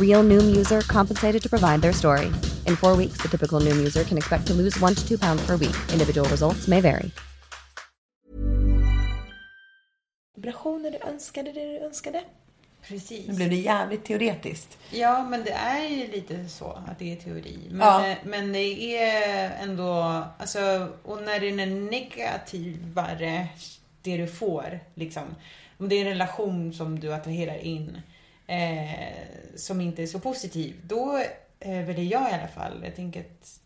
Real Noom user compensated to provide their story. In four weeks, the typical Noom user can expect to lose one to two pounds per week. Individual results may vary. Vibrationer du önskade det du önskade. Precis. Nu blev det jävligt teoretiskt. Ja, men det är ju lite så att det är teori. Men, Ja. eh, men det är ändå, alltså, och när den är negativare, det du får, liksom. Om det är en relation som du attraherar in, eh, som inte är så positiv, då eh, väljer jag i alla fall, jag tänker att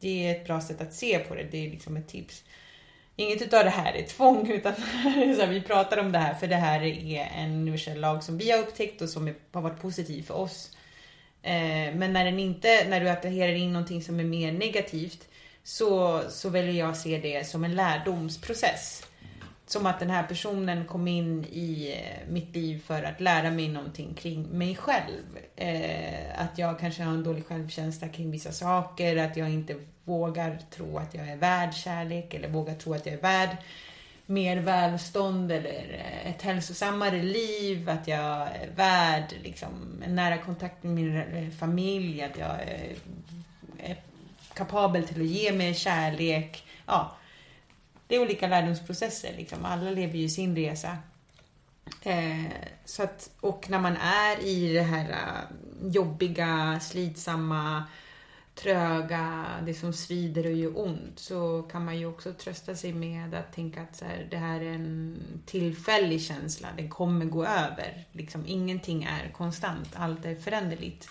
det är ett bra sätt att se på det, det är liksom ett tips. Inget utav det här är tvång, utan så här, vi pratar om det här för det här är en universell lag som vi har upptäckt och som är- har varit positiv för oss. Eh, men när, den inte, när du attraherar in någonting som är mer negativt så, så väljer jag att se det som en lärdomsprocess. Som att den här personen kom in i eh, mitt liv för att lära mig någonting kring mig själv. Eh, att jag kanske har en dålig självkänsla kring vissa saker, att jag inte vågar tro att jag är värd kärlek eller vågar tro att jag är värd mer välstånd eller eh, ett hälsosammare liv, att jag är värd liksom, en nära kontakt med min eh, familj, att jag är, är kapabel till att ge mig kärlek. Ja, det är olika lärdomsprocesser. Liksom. Alla lever ju sin resa. Eh, så att, och när man är i det här eh, jobbiga, slitsamma, tröga, det som svider och gör ont, så kan man ju också trösta sig med att tänka att så här, det här är en tillfällig känsla, den kommer gå över. Liksom, ingenting är konstant, allt är föränderligt.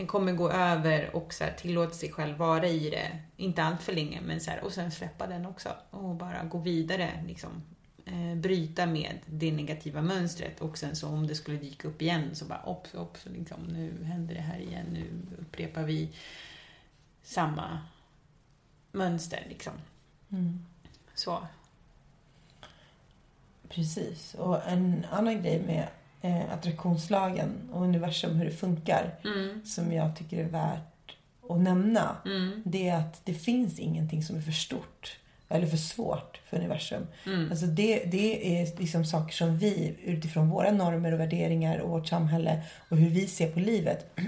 Den kommer gå över och så här, tillåta sig själv vara i det, inte allt för länge, men så här, och sen släppa den också och bara gå vidare. Liksom. eh, bryta med det negativa mönstret och sen så om det skulle dyka upp igen så bara ops, ops, liksom, nu händer det här igen, nu upprepar vi samma mönster liksom. Mm. Så. Precis. Och en annan grej med eh, attraktionslagen och universum, hur det funkar, Mm. som jag tycker är värt att nämna, det är att det finns ingenting som är för stort eller för svårt för universum. Alltså det, det är liksom saker som vi utifrån våra normer och värderingar och vårt samhälle och hur vi ser på livet.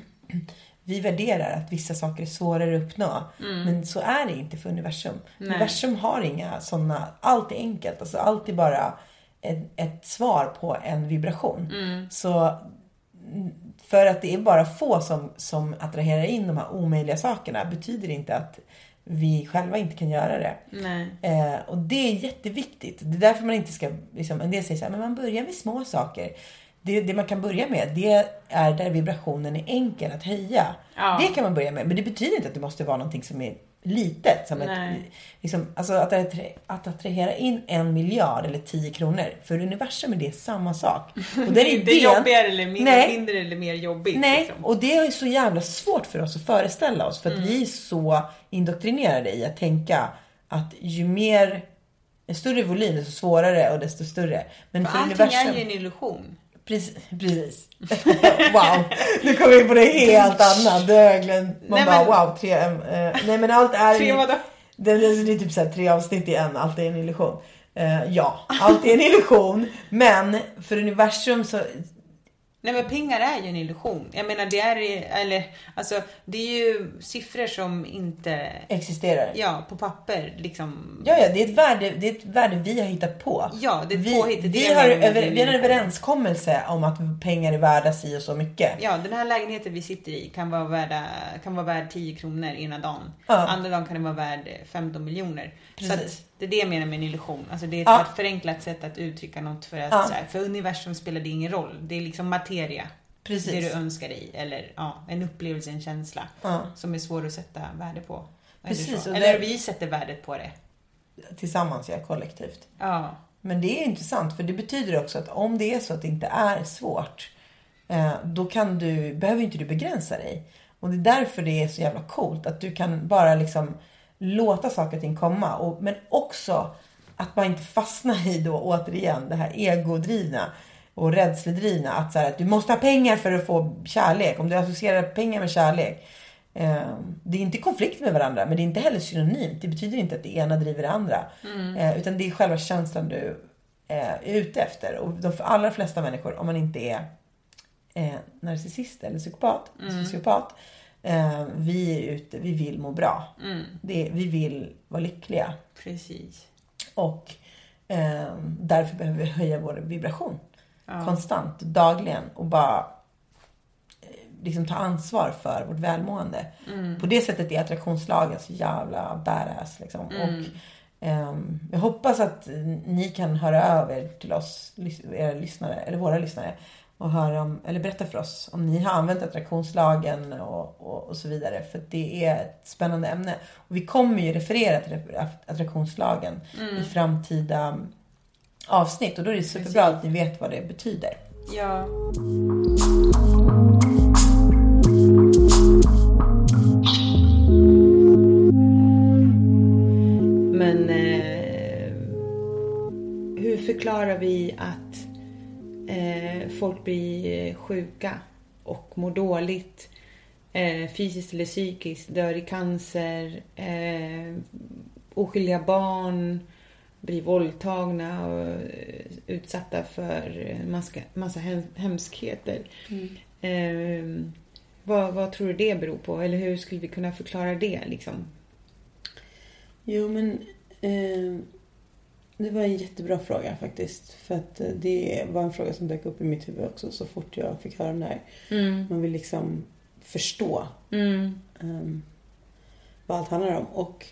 Vi värderar att vissa saker är svårare att uppnå. Men så är det inte för universum. Universum har inga sådana, allt är enkelt. Alltså allt är bara ett, ett svar på en vibration. Så för att det är bara få som, som attraherar in de här omöjliga sakerna betyder inte att vi själva inte kan göra det. Eh, och det är jätteviktigt. Det är därför man inte ska, liksom, en del säger så här, men man börjar med små saker. Det, det man kan börja med, det är där vibrationen är enkel att höja. Ja. Det kan man börja med, men det betyder inte att det måste vara någonting som är litet. Som ett, liksom, alltså att, att attrahera in en miljard eller tio kronor, för universum är det samma sak. Och Det är inte idén- jobbigare eller mindre, Nej. mindre eller mer jobbigt. Nej, Liksom. och det är så jävla svårt för oss att föreställa oss. För Mm. att vi är så indoktrinerade i att tänka att ju mer, en större volym, desto svårare och desto större. Men för, För allting universum... är ju en illusion. Precis. precis. wow, nu kommer vi på det helt annat. Det har jag glömt. Man Nej, bara men- wow, tre, eh, nej men allt är... Tre vadå? Det, det, det är typ så tre avsnitt i en, allt är en illusion. Eh, ja, allt är en illusion. Men för universum så, Nej men pengar är ju en illusion. Jag menar det är eller alltså det är ju siffror som inte, existerar. ja på papper liksom. Ja, ja, det är ett värde, det är ett värde vi har hittat på. Ja, det är vi, påhitt, vi, har över, vi har en överenskommelse om att pengar är värda si och så mycket. Ja, den här lägenheten vi sitter i kan vara, värda, kan vara värd 10 kronor ena dagen. Ja. Andra dagen kan den vara värd 15 miljoner. Precis. Det är det jag menar med en illusion. Alltså det är ett Ja. förenklat sätt att uttrycka något för att Ja. så här, för universum spelar det ingen roll. Det är liksom materia. Precis. Det du önskar dig. Eller ja, en upplevelse, en känsla. Ja. Som är svår att sätta värde på. Precis, Eller, eller vi sätter värdet på det. Tillsammans, ja, kollektivt. Ja. Men det är intressant för det betyder också att om det är så att det inte är svårt eh, då kan du, behöver inte du begränsa dig. Och det är därför det är så jävla coolt att du kan bara liksom låta saker och ting komma. Och, men också att man inte fastnar i då återigen det här egodrivna och rädsledrivna. Att, så här, att du måste ha pengar för att få kärlek. Om du associerar pengar med kärlek. Eh, det är inte konflikt med varandra men det är inte heller synonymt. Det betyder inte att det ena driver det andra. Eh, utan det är själva känslan du eh, är ute efter. Och de för allra flesta människor, om man inte är eh, narcissist eller psykopat, sociopat. Eh, vi är ute, vi vill må bra. Det, vi vill vara lyckliga. Precis. Och eh, därför behöver vi höja vår vibration. Konstant, dagligen. Och bara eh, liksom ta ansvar för vårt välmående. På det sättet är attraktionslagen så jävla badass. Liksom. Och, ehm, jag hoppas att ni kan höra över till oss, era lyssnare, eller våra lyssnare. Och höra om, eller berätta för oss om ni har använt attraktionslagen och, och, och så vidare. För det är ett spännande ämne. Och vi kommer ju referera till attraktionslagen i framtida avsnitt. Och då är det superbra att ni vet vad det betyder. Ja. Men eh, hur förklarar vi att eh, folk blir eh, sjuka och mår dåligt eh, fysiskt eller psykiskt, dör i cancer, eh, oskyldiga barn blir våldtagna och eh, utsatta för eh, massa, massa hem- hemskheter. Eh, vad, vad tror du det beror på? Eller hur skulle vi kunna förklara det? Liksom? Jo, men det var en jättebra fråga faktiskt. För att eh, det var en fråga som dök upp i mitt huvud också så fort jag fick höra den här. Man vill liksom förstå ehm, vad allt handlar om. Och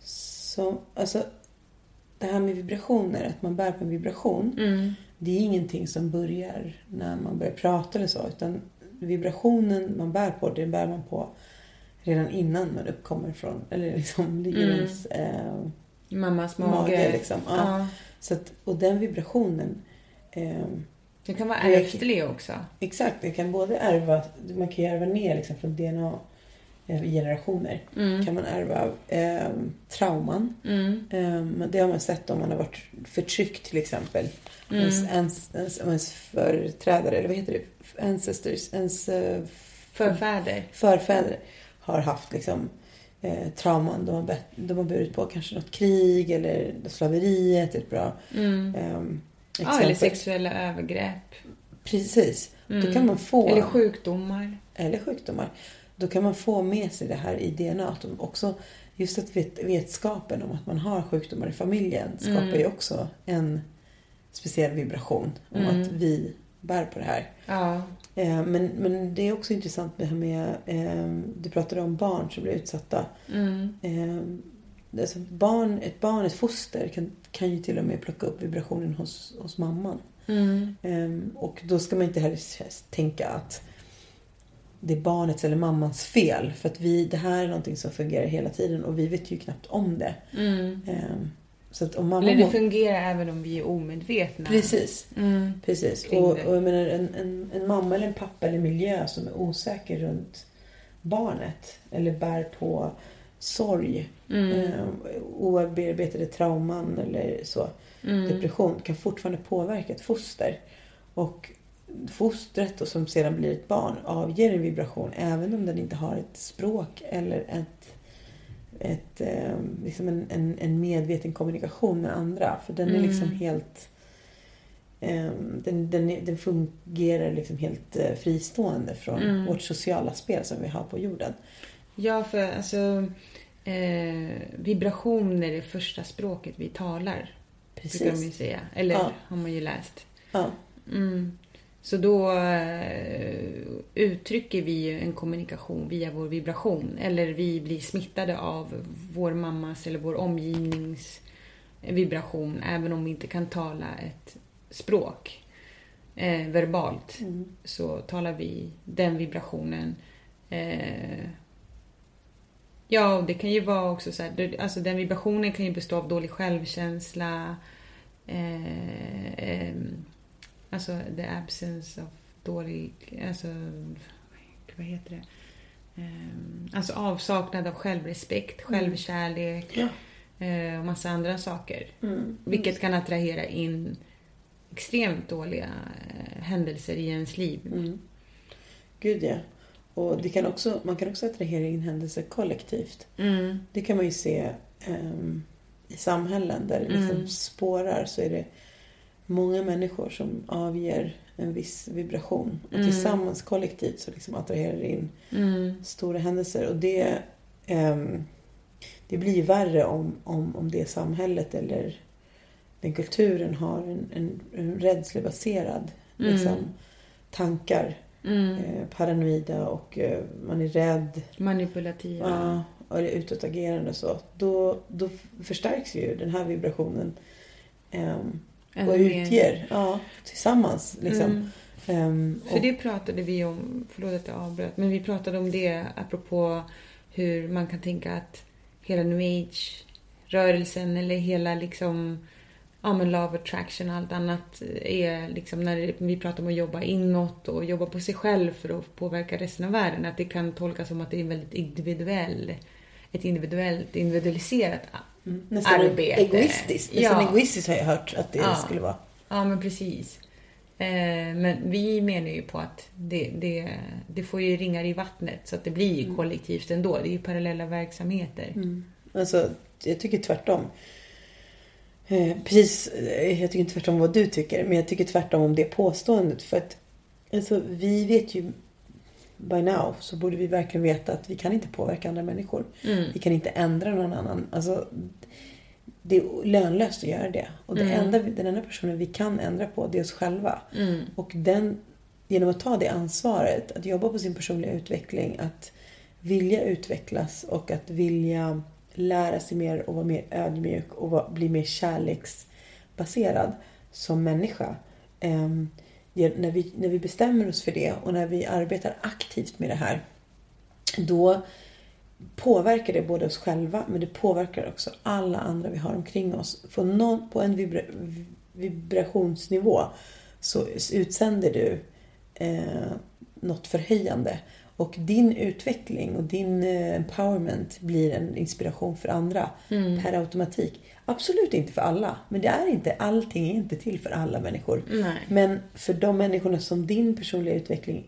så, alltså, det här med vibrationer, att man bär på en vibration. Det är ingenting som börjar när man börjar prata eller så. Utan vibrationen man bär på, den bär man på redan innan man uppkommer från, eller liksom ligger i ens eh, Mammas mage. mage. liksom. Ja. Ja. Så att, och den vibrationen ehm, Det kan vara ärftlig också. Exakt, det kan både ärva, man kan ju ärva ner liksom från DNA eh, generationer. Kan man ärva eh, trauman. Eh, det har man sett om man har varit förtryckt till exempel. Ens, ens, ens, ens företrädare, eller vad heter det? Ancestors, ens eh, Förfäder. förfäder har haft liksom eh, trauman. De har, de har burit på kanske något krig eller slaveriet är ett bra Mm. Ja, eller sexuella övergrepp. Precis. Då kan man få... Eller sjukdomar. eller sjukdomar. Då kan man få med sig det här i DNA. Och Också just att vet, vetskapen om att man har sjukdomar i familjen skapar ju också en speciell vibration om att vi bär på det här. Ja. Eh, Men, men det är också intressant här med, eh, du pratade om barn som blir utsatta. Eh, Alltså barn, ett barn, ett foster kan, kan ju till och med plocka upp vibrationen hos, hos mamman. Ehm, och då ska man inte heller tänka att det är barnets eller mammans fel. För att vi, det här är någonting som fungerar hela tiden och vi vet ju knappt om det. Ehm, så att om mamma Eller det fungerar även om vi är omedvetna. Precis. Precis. Kring Och, och jag menar en, en, en mamma eller en pappa eller miljö som är osäker runt barnet eller bär på sorg, eh, obearbetade trauman eller så, depression kan fortfarande påverka ett foster. Och fostret och som sedan blir ett barn avger en vibration även om den inte har ett språk eller ett, ett, eh, liksom en, en, en medveten kommunikation med andra. För den är liksom helt Ehm, den, den, den fungerar liksom helt eh, fristående från vårt sociala spel som vi har på jorden. Ja, för alltså eh, vibration är det första språket vi talar. Brukar de ju Precis. säga. Eller Ja. har man ju läst. Ja, Så då eh, uttrycker vi en kommunikation via vår vibration. Eller vi blir smittade av vår mammas eller vår omgivnings vibration. Även om vi inte kan tala ett språk eh, verbalt. Så talar vi den vibrationen. Eh, ja, det kan ju vara också så här. Alltså den vibrationen kan ju bestå av dålig självkänsla. Eh, ehm, Alltså the absence of dålig, alltså vad heter det? Ehm, Alltså avsaknad av självrespekt, självkärlek Ja. eh, och massa andra saker. Vilket kan attrahera in extremt dåliga eh, händelser i ens liv. gud ja. Och det kan också, man kan också attrahera in händelser kollektivt. Mm. Det kan man ju se ehm, i samhällen där det liksom spårar så är det många människor som avger en viss vibration. Och tillsammans kollektivt så liksom attraherar det in stora händelser. Och det, ehm, det blir värre om, om, om det samhället eller den kulturen har en, en, en rädslebaserad liksom, tankar. Eh, paranoida och eh, man är rädd. Manipulativa. Ja, och är utåtagerande och så. Då, då förstärks ju den här vibrationen. Ännu och utger. Ja, tillsammans liksom. Mm. Ehm, För och, det pratade vi om, förlåt att jag avbröt, men vi pratade om det apropå hur man kan tänka att hela new age-rörelsen eller hela liksom, ja men love attraction och allt annat är liksom när vi pratar om att jobba inåt och jobba på sig själv för att påverka resten av världen, att det kan tolkas som att det är en väldigt individuell, ett individuellt, individualiserat nästan arbete. egoistiskt. Nästan Ja. egoistiskt har jag hört att det Ja. skulle vara. Ja, men precis. Eh, men vi menar ju på att det, det, det får ju ringar i vattnet så att det blir ju kollektivt ändå. Det är ju parallella verksamheter. Alltså, jag tycker tvärtom. Eh, precis, eh, jag tycker inte tvärtom vad du tycker. Men jag tycker tvärtom om det påståendet. För att alltså, vi vet ju by now så borde vi verkligen veta att vi kan inte påverka andra människor. Vi kan inte ändra någon annan. Alltså, det är lönlöst att göra det. Och det enda, den enda personen vi kan ändra på det är oss själva. Och den, genom att ta det ansvaret, att jobba på sin personliga utveckling, att vilja utvecklas och att vilja lära sig mer och vara mer ödmjuk och bli mer kärleksbaserad som människa. Ge- när, vi, när vi bestämmer oss för det och när vi arbetar aktivt med det här, då påverkar det både oss själva men det påverkar också alla andra vi har omkring oss. På, någon, på en vibra, vibrationsnivå så utsänder du eh, något förhöjande. Och din utveckling och din eh, empowerment blir en inspiration för andra Mm. per automatik. Absolut inte för alla, men det är inte, allting är inte till för alla människor. Nej. Men för de människorna som din personliga utveckling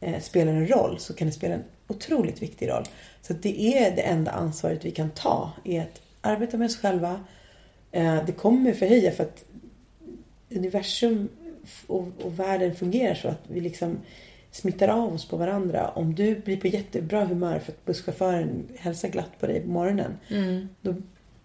eh, spelar en roll så kan det spela en otroligt viktig roll. Så det är det enda ansvaret vi kan ta, är att arbeta med oss själva. Eh, det kommer förhöja för att universum och, och världen fungerar så att vi liksom smittar av oss på varandra. Om du blir på jättebra humör för att busschauffören hälsar glatt på dig på morgonen. Då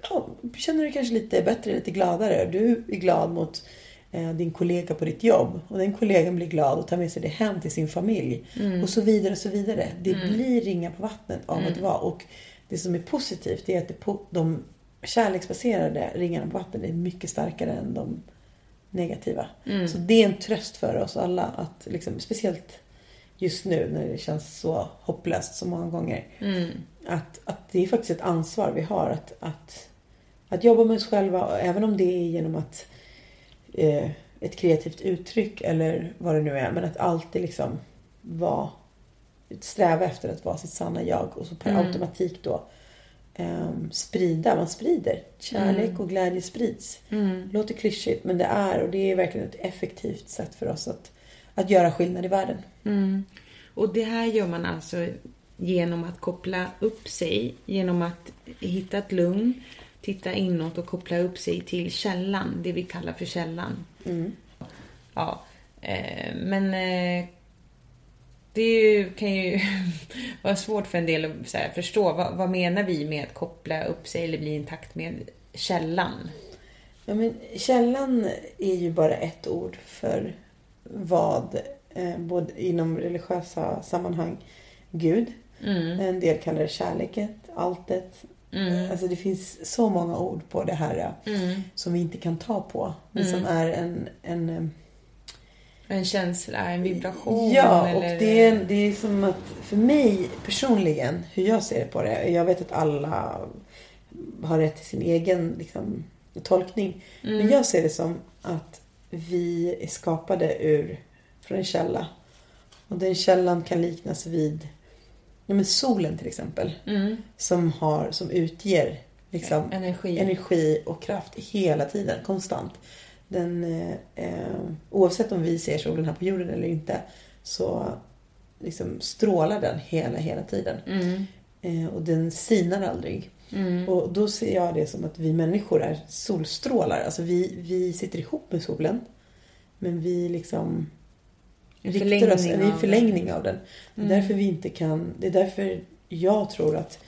ja, känner du kanske lite bättre, lite gladare. Du är glad mot eh, din kollega på ditt jobb. Och den kollegan blir glad och tar med sig det hem till sin familj. Och så vidare och så vidare. Det blir ringar på vattnet av att vara. Och det som är positivt är att det på, de kärleksbaserade ringarna på vattnet är mycket starkare än de negativa. Så det är en tröst för oss alla att liksom, speciellt just nu när det känns så hopplöst så många gånger. Att, att det är faktiskt ett ansvar vi har att, att, att jobba med oss själva. Även om det är genom att eh, ett kreativt uttryck eller vad det nu är. Men att alltid liksom vara, sträva efter att vara sitt sanna jag. Och så per automatik då ehm, sprida, man sprider. Kärlek och glädje sprids. Låter klyschigt men det är och det är verkligen ett effektivt sätt för oss att, att göra skillnad i världen. Och det här gör man alltså genom att koppla upp sig, genom att hitta ett lugn, titta inåt och koppla upp sig till källan, det vi kallar för källan. Ja, eh, men eh, det kan ju vara svårt för en del att förstå. Vad, vad menar vi med att koppla upp sig eller bli i takt med källan? Ja, men källan är ju bara ett ord för vad, eh, både inom religiösa sammanhang, Gud. En del kallar det kärleket, alltet. Alltså det finns så många ord på det här eh, som vi inte kan ta på. Men som är en, en eh, En känsla, en vibration? Ja, eller... och det är, det är som att för mig personligen, hur jag ser på det. Jag vet att alla har rätt till sin egen liksom, tolkning. Men jag ser det som att vi är skapade ur, från en källa. Och den källan kan liknas vid ja, men solen till exempel. Som, har, som utger liksom, Energi. energi och kraft hela tiden, konstant. Den, eh, eh, oavsett om vi ser solen här på jorden eller inte så liksom strålar den hela, hela tiden. Eh, och den sinar aldrig. Och då ser jag det som att vi människor är solstrålar. Alltså vi, vi sitter ihop med solen. Men vi liksom riktar oss, en förlängning av den. Det är därför vi inte kan, det är därför jag tror att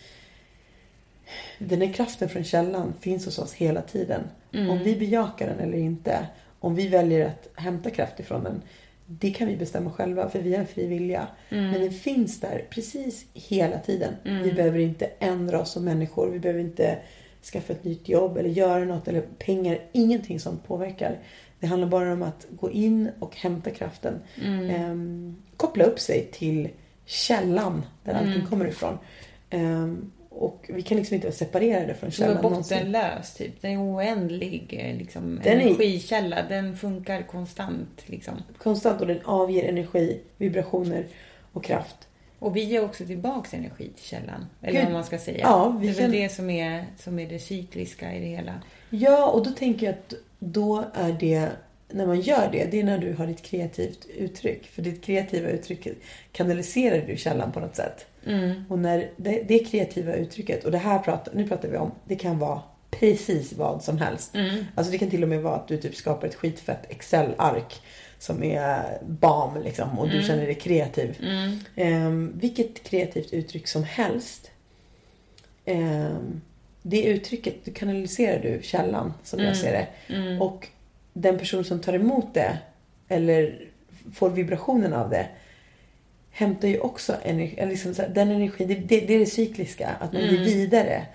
den här kraften från källan finns hos oss hela tiden. Om vi bejakar den eller inte, om vi väljer att hämta kraft ifrån den, det kan vi bestämma själva för vi har en fri vilja. Men den finns där precis hela tiden. Vi behöver inte ändra oss som människor, vi behöver inte skaffa ett nytt jobb eller göra något eller pengar, ingenting som påverkar. Det handlar bara om att gå in och hämta kraften. Ehm, koppla upp sig till källan där allting kommer ifrån. Ehm, och vi kan liksom inte vara separerade från är källan någonsin. bottenlös, typ. Den är oändlig liksom, Den är- energikälla. Den funkar konstant. Liksom. Konstant och den avger energi, vibrationer och kraft. Och vi ger också tillbaks energi till källan. Eller Gud. vad man ska säga. Ja, vi det är väl det som är, som är det cykliska i det hela. Ja, och då tänker jag att då är det, när man gör det, det är när du har ditt kreativt uttryck. För ditt kreativa uttryck kanaliserar du källan på något sätt. Och när det, det kreativa uttrycket, och det här pratar, nu pratar vi om, det kan vara precis vad som helst. Alltså det kan till och med vara att du typ skapar ett skitfett Excel-ark som är bam liksom och du känner dig kreativ. Ehm, vilket kreativt uttryck som helst. Ehm, det uttrycket, du kanaliserar du källan som jag ser det. Och den person som tar emot det eller får vibrationen av det hämtar ju också energi, liksom här, den energin, det, det, det är det cykliska, att man ger vidare.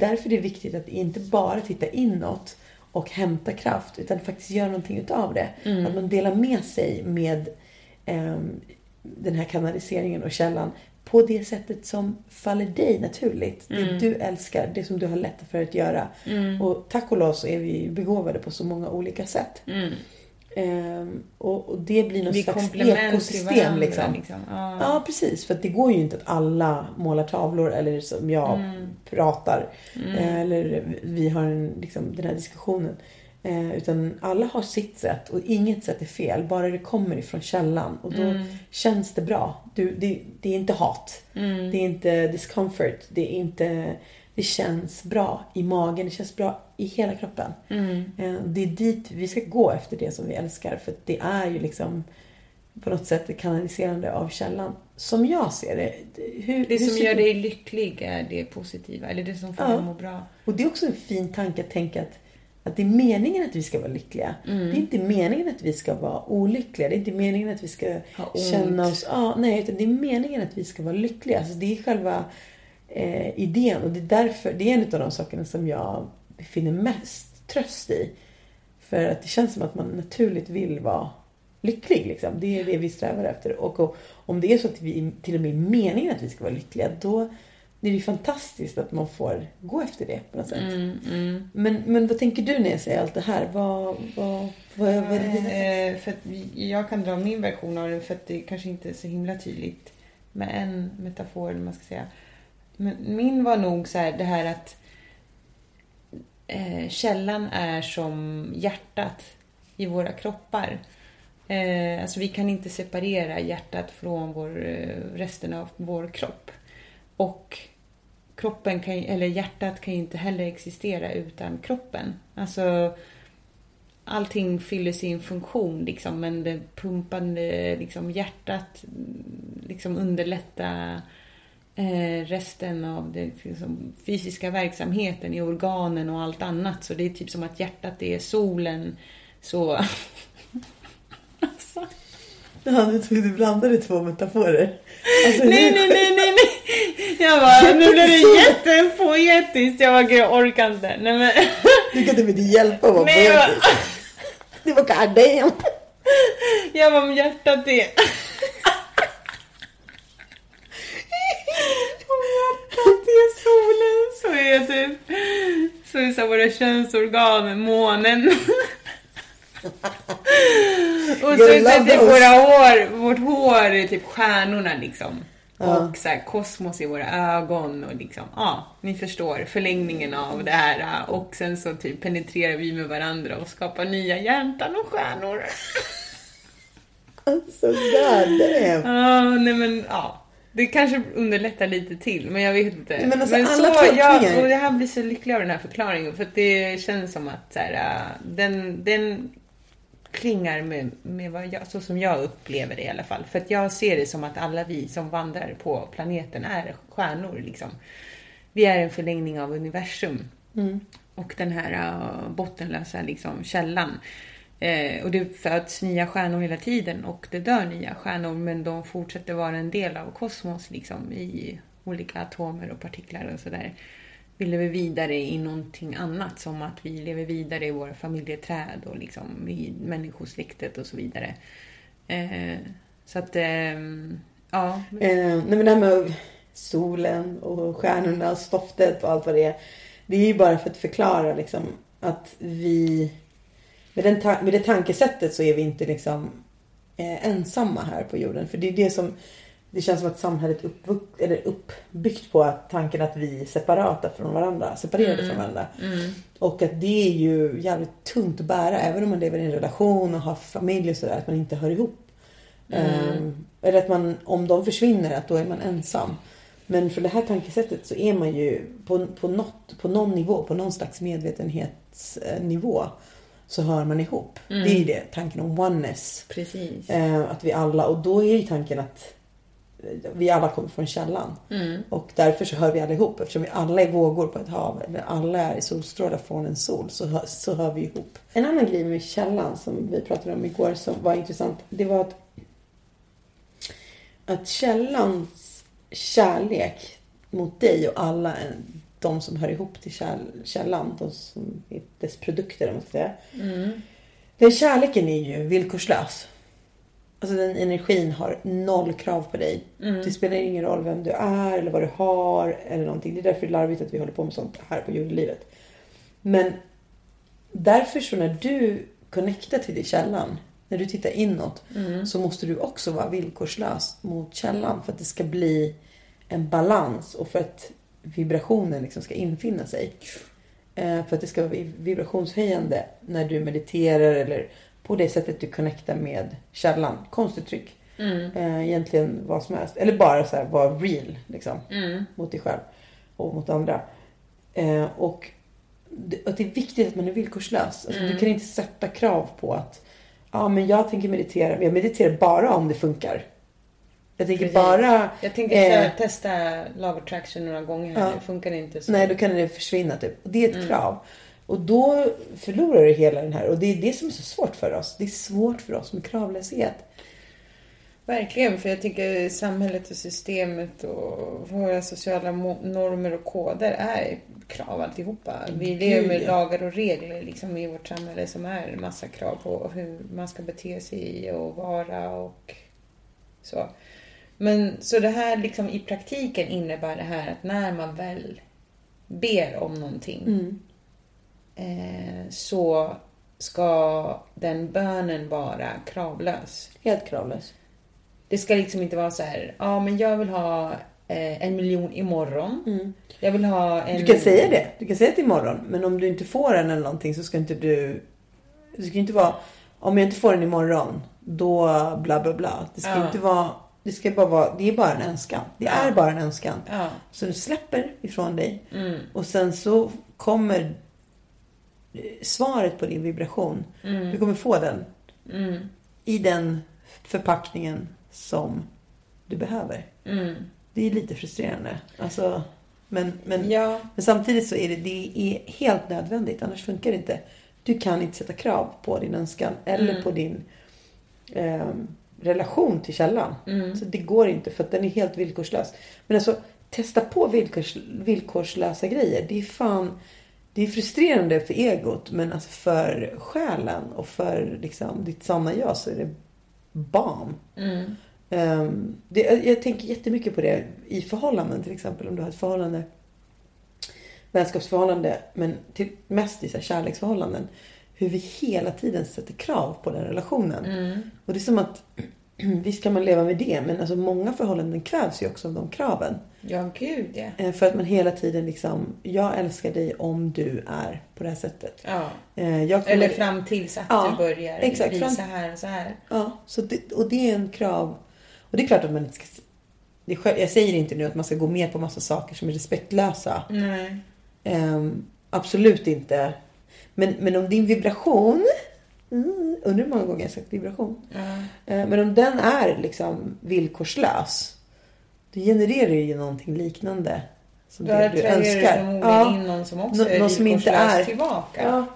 Därför är det viktigt att inte bara titta inåt och hämta kraft, utan faktiskt göra någonting utav det. Att man delar med sig med ehm, den här kanaliseringen och källan på det sättet som faller dig naturligt. Det du älskar, det som du har lätt för att göra. Och tack och lov så är vi begåvade på så många olika sätt. Ehm, och, och det blir någon Vi slags ekosystem varandra. liksom. Liksom. Ja. Ja, precis. För det går ju inte att alla målar tavlor eller som jag Mm. pratar. Eh, Eller vi har en, liksom, den här diskussionen. Eh, utan alla har sitt sätt och inget sätt är fel. Bara det kommer ifrån källan. Och då Mm. känns det bra. Du, det, det är inte hat. Mm. Det är inte discomfort. Det är inte... Det känns bra i magen. Det känns bra i hela kroppen. Mm. Eh, Det är dit vi ska gå efter det som vi älskar. För det är ju liksom på något sätt kanaliserande av källan. Som jag ser det. Hur, Det hur som gör du- dig lycklig är det positiva, eller det som får Ja. dig att må bra. Och det är också en fin tanke att tänka att, att det är meningen att vi ska vara lyckliga. Mm. Det är inte meningen att vi ska vara olyckliga. Det är inte meningen att vi ska känna oss... Ja, nej, utan det är meningen att vi ska vara lyckliga. Alltså det är själva eh, idén. Och det är därför, det är en av de sakerna som jag finner mest tröst i. För att det känns som att man naturligt vill vara lycklig. Liksom. Det är det vi strävar efter. Och, och om det är så att vi till och med meningen att vi ska vara lyckliga, då är det fantastiskt att man får gå efter det på något sätt. Mm, Men, men vad tänker du när jag säger allt det här? Vad, vad, vad, vad är det Eh, för jag kan dra min version av det för att det kanske inte är så himla tydligt med en metafor, eller man ska säga. Men min var nog så här, det här att eh, källan är som hjärtat i våra kroppar. Eh, alltså vi kan inte separera hjärtat från vår, eh, resten av vår kropp. Och kroppen kan, eller hjärtat kan ju inte heller existera utan kroppen. Alltså allting fyller sin funktion liksom, men det pumpande liksom, hjärtat liksom underlättar resten av den liksom, fysiska verksamheten i organen och allt annat. Så det är typ som att hjärtat är solen. Så... alltså. Ja, du, tog, du blandade två metaforer. Alltså, Nej, nej, nej, nej, nej. Jag bara, nu blev det jättepoetiskt. Jag bara, jag orkar inte. Nej, men... Du kan inte hjälpa att vara poetisk. Det var goddamn. Jag bara, hjärtat är... Om hjärtat är solen så är typ... Här våra könsorgan månen. Och så är typ våra hår, vårt hår är typ stjärnorna liksom. Och så här, kosmos i våra ögon och liksom, ja, ni förstår förlängningen av det här. Och sen så typ penetrerar vi med varandra och skapar nya hjärtan och stjärnor. Alltså goddamn. Ja, nej men ja. Det kanske underlättar lite till, men jag vet inte. Men alltså, alla så, jag, och här blir så lycklig av den här förklaringen, för det känns som att så här, äh, den, den klingar med, med vad jag, så som jag upplever det i alla fall. För att jag ser det som att alla vi som vandrar på planeten är stjärnor. Liksom. Vi är en förlängning av universum. Och den här äh, bottenlösa liksom, källan. Eh, och det föds nya stjärnor hela tiden och det dör nya stjärnor men de fortsätter vara en del av kosmos liksom, i olika atomer och partiklar och sådär. Vi lever vidare i någonting annat som att vi lever vidare i våra familjeträd och liksom i människosläktet och så vidare. Eh, så att, eh, ja. Eh, nej men det här med solen och stjärnorna och stoftet och allt vad det är. Det är ju bara för att förklara liksom att vi med, den ta- med det tankesättet så är vi inte liksom eh, ensamma här på jorden. För det är det som det känns som att samhället är eller uppbyggt på att tanken att vi är separata från varandra, separerade från varandra. Och att det är ju jävligt tungt att bära även om man lever i en relation och har familj och sådär, att man inte hör ihop. Ehm, eller att man, om de försvinner, att då är man ensam. Men för det här tankesättet så är man ju på, på, något, på någon nivå, på någon slags medvetenhetsnivå så hör man ihop. Det är ju det, tanken om oneness. Precis. Eh, att vi alla, och då är ju tanken att eh, vi alla kommer från källan. Mm. Och därför så hör vi alla ihop. Eftersom vi alla är vågor på ett hav, eller alla är solstrålar från en sol, så hör, så hör vi ihop. En annan grej med källan som vi pratade om igår som var intressant, det var att, att källans kärlek mot dig och alla de som hör ihop till käll, källan, de som är dess produkter om man ska säga. Den kärleken är ju villkorslös. Alltså den energin har noll krav på dig. Det spelar ingen roll vem du är eller vad du har eller någonting. Det är därför det är larvigt att vi håller på med sånt här på jordelivet. Men därför så när du connectar till din källan, när du tittar inåt, så måste du också vara villkorslös mot källan för att det ska bli en balans och för att vibrationen liksom ska infinna sig. Eh, för att det ska vara vibrationshöjande när du mediterar eller på det sättet du connectar med källan. Konstuttryck. Eh, egentligen vad som helst. Eller bara så här, vara real liksom. Mot dig själv och mot andra. Eh, och det, att det är viktigt att man är villkorslös. Alltså, Du kan inte sätta krav på att ja, men jag tänker meditera. men Jag mediterar bara om det funkar. Jag tänker Precis. bara... Jag tänker eh, testa Love Attraction några gånger här Ja. nu. Funkar det inte så... Nej, då kan det försvinna typ. Och det är ett krav. Och då förlorar du hela den här. Och det är det som är så svårt för oss. Det är svårt för oss med kravlöshet. Verkligen, för jag tycker samhället och systemet och våra sociala normer och koder är krav alltihopa. Vi Gud, lever med lagar och regler liksom i vårt samhälle som är massa krav på hur man ska bete sig och vara och så. Men så det här liksom i praktiken innebär det här att när man väl ber om någonting eh, så ska den bönen vara kravlös. Helt kravlös. Det ska liksom inte vara så här, ja men jag vill ha eh, en miljon imorgon. Jag vill ha en... Du kan säga det. Du kan säga det imorgon. Men om du inte får den eller någonting så ska inte du... Det ska inte vara... Om jag inte får den imorgon, då bla bla bla. Det ska Ja. inte vara... Det ska bara vara... Det är bara en önskan. Det är bara en önskan. Ja. Så du släpper ifrån dig. Och sen så kommer svaret på din vibration. Du kommer få den. I den förpackningen som du behöver. Det är lite frustrerande. Alltså, men, men, Ja. men samtidigt så är det, det är helt nödvändigt. Annars funkar det inte. Du kan inte sätta krav på din önskan eller på din eh, relation till källan. Så det går inte för att den är helt villkorslös. Men alltså, testa på villkors, villkorslösa grejer. Det är fan... Det är frustrerande för egot men alltså för själen och för liksom, ditt sanna jag så är det bam. Ehm, det, jag, jag tänker jättemycket på det i förhållanden till exempel. Om du har ett förhållande, vänskapsförhållande, men till, mest i så här kärleksförhållanden. Hur vi hela tiden sätter krav på den relationen. Och det är som att visst kan man leva med det, men alltså många förhållanden kvävs ju också av de kraven. Ja, gud ja. Eh, För att man hela tiden liksom, jag älskar dig om du är på det här sättet. ja. Eh, kommer- Eller fram tills att Ja, du börjar exakt, bli fram- så här och så här. Ja, så det, och det är en krav. Och det är klart att man inte ska... Det själv- jag säger inte nu att man ska gå med på massa saker som är respektlösa. Nej. Ehm, absolut inte. Men, men om din vibration... Mm, undrar hur många gånger jag sagt vibration. Ja. Eh, men om den är liksom villkorslös. Då genererar det ju någonting liknande. Som Då det du attraherar du önskar. förmodligen in någon som också Nå- är någon som inte är- tillbaka. Ja.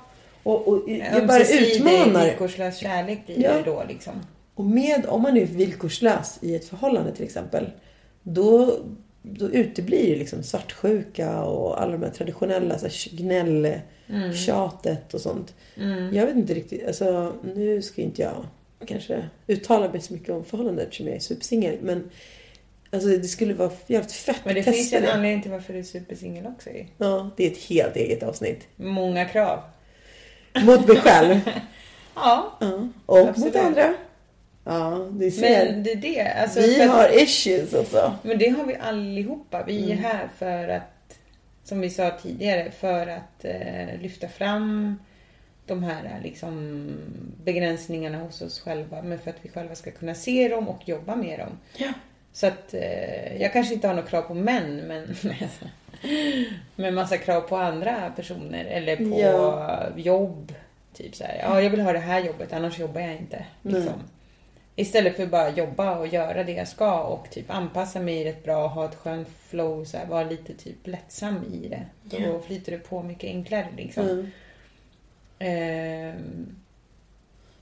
Och, och jag bara utmanar. villkorslös kärlek blir Ja. det då liksom. Och med, om man är villkorslös i ett förhållande till exempel. Då, då uteblir ju liksom svartsjuka och alla de här traditionella så här, gnäll, tjatet och sånt. Jag vet inte riktigt, alltså nu ska inte jag kanske uttala mig så mycket om förhållandet eftersom jag är supersingel. Men alltså det skulle vara jävligt fett Men det att testa finns ju en anledning till varför du är supersingel också. Ja, det är ett helt eget avsnitt. Många krav. Mot mig själv. Ja, ja. Och Absolut. mot andra. Ja, du ser. men det är det. Alltså, vi att- har issues alltså. Men det har vi allihopa. Vi Mm. är här för att, som vi sa tidigare, för att eh, lyfta fram de här eh, liksom, begränsningarna hos oss själva. Men för att vi själva ska kunna se dem och jobba med dem. Ja. Så att eh, jag kanske inte har några krav på män, men med massa krav på andra personer. Eller på Ja. jobb. Typ så här, ja jag vill ha det här jobbet, annars jobbar jag inte. Liksom. Istället för bara jobba och göra det jag ska och typ anpassa mig rätt bra och ha ett skönt flow, så här, vara lite typ lättsam i det. Då Ja. flyter det på mycket enklare liksom. Mm. Ehm,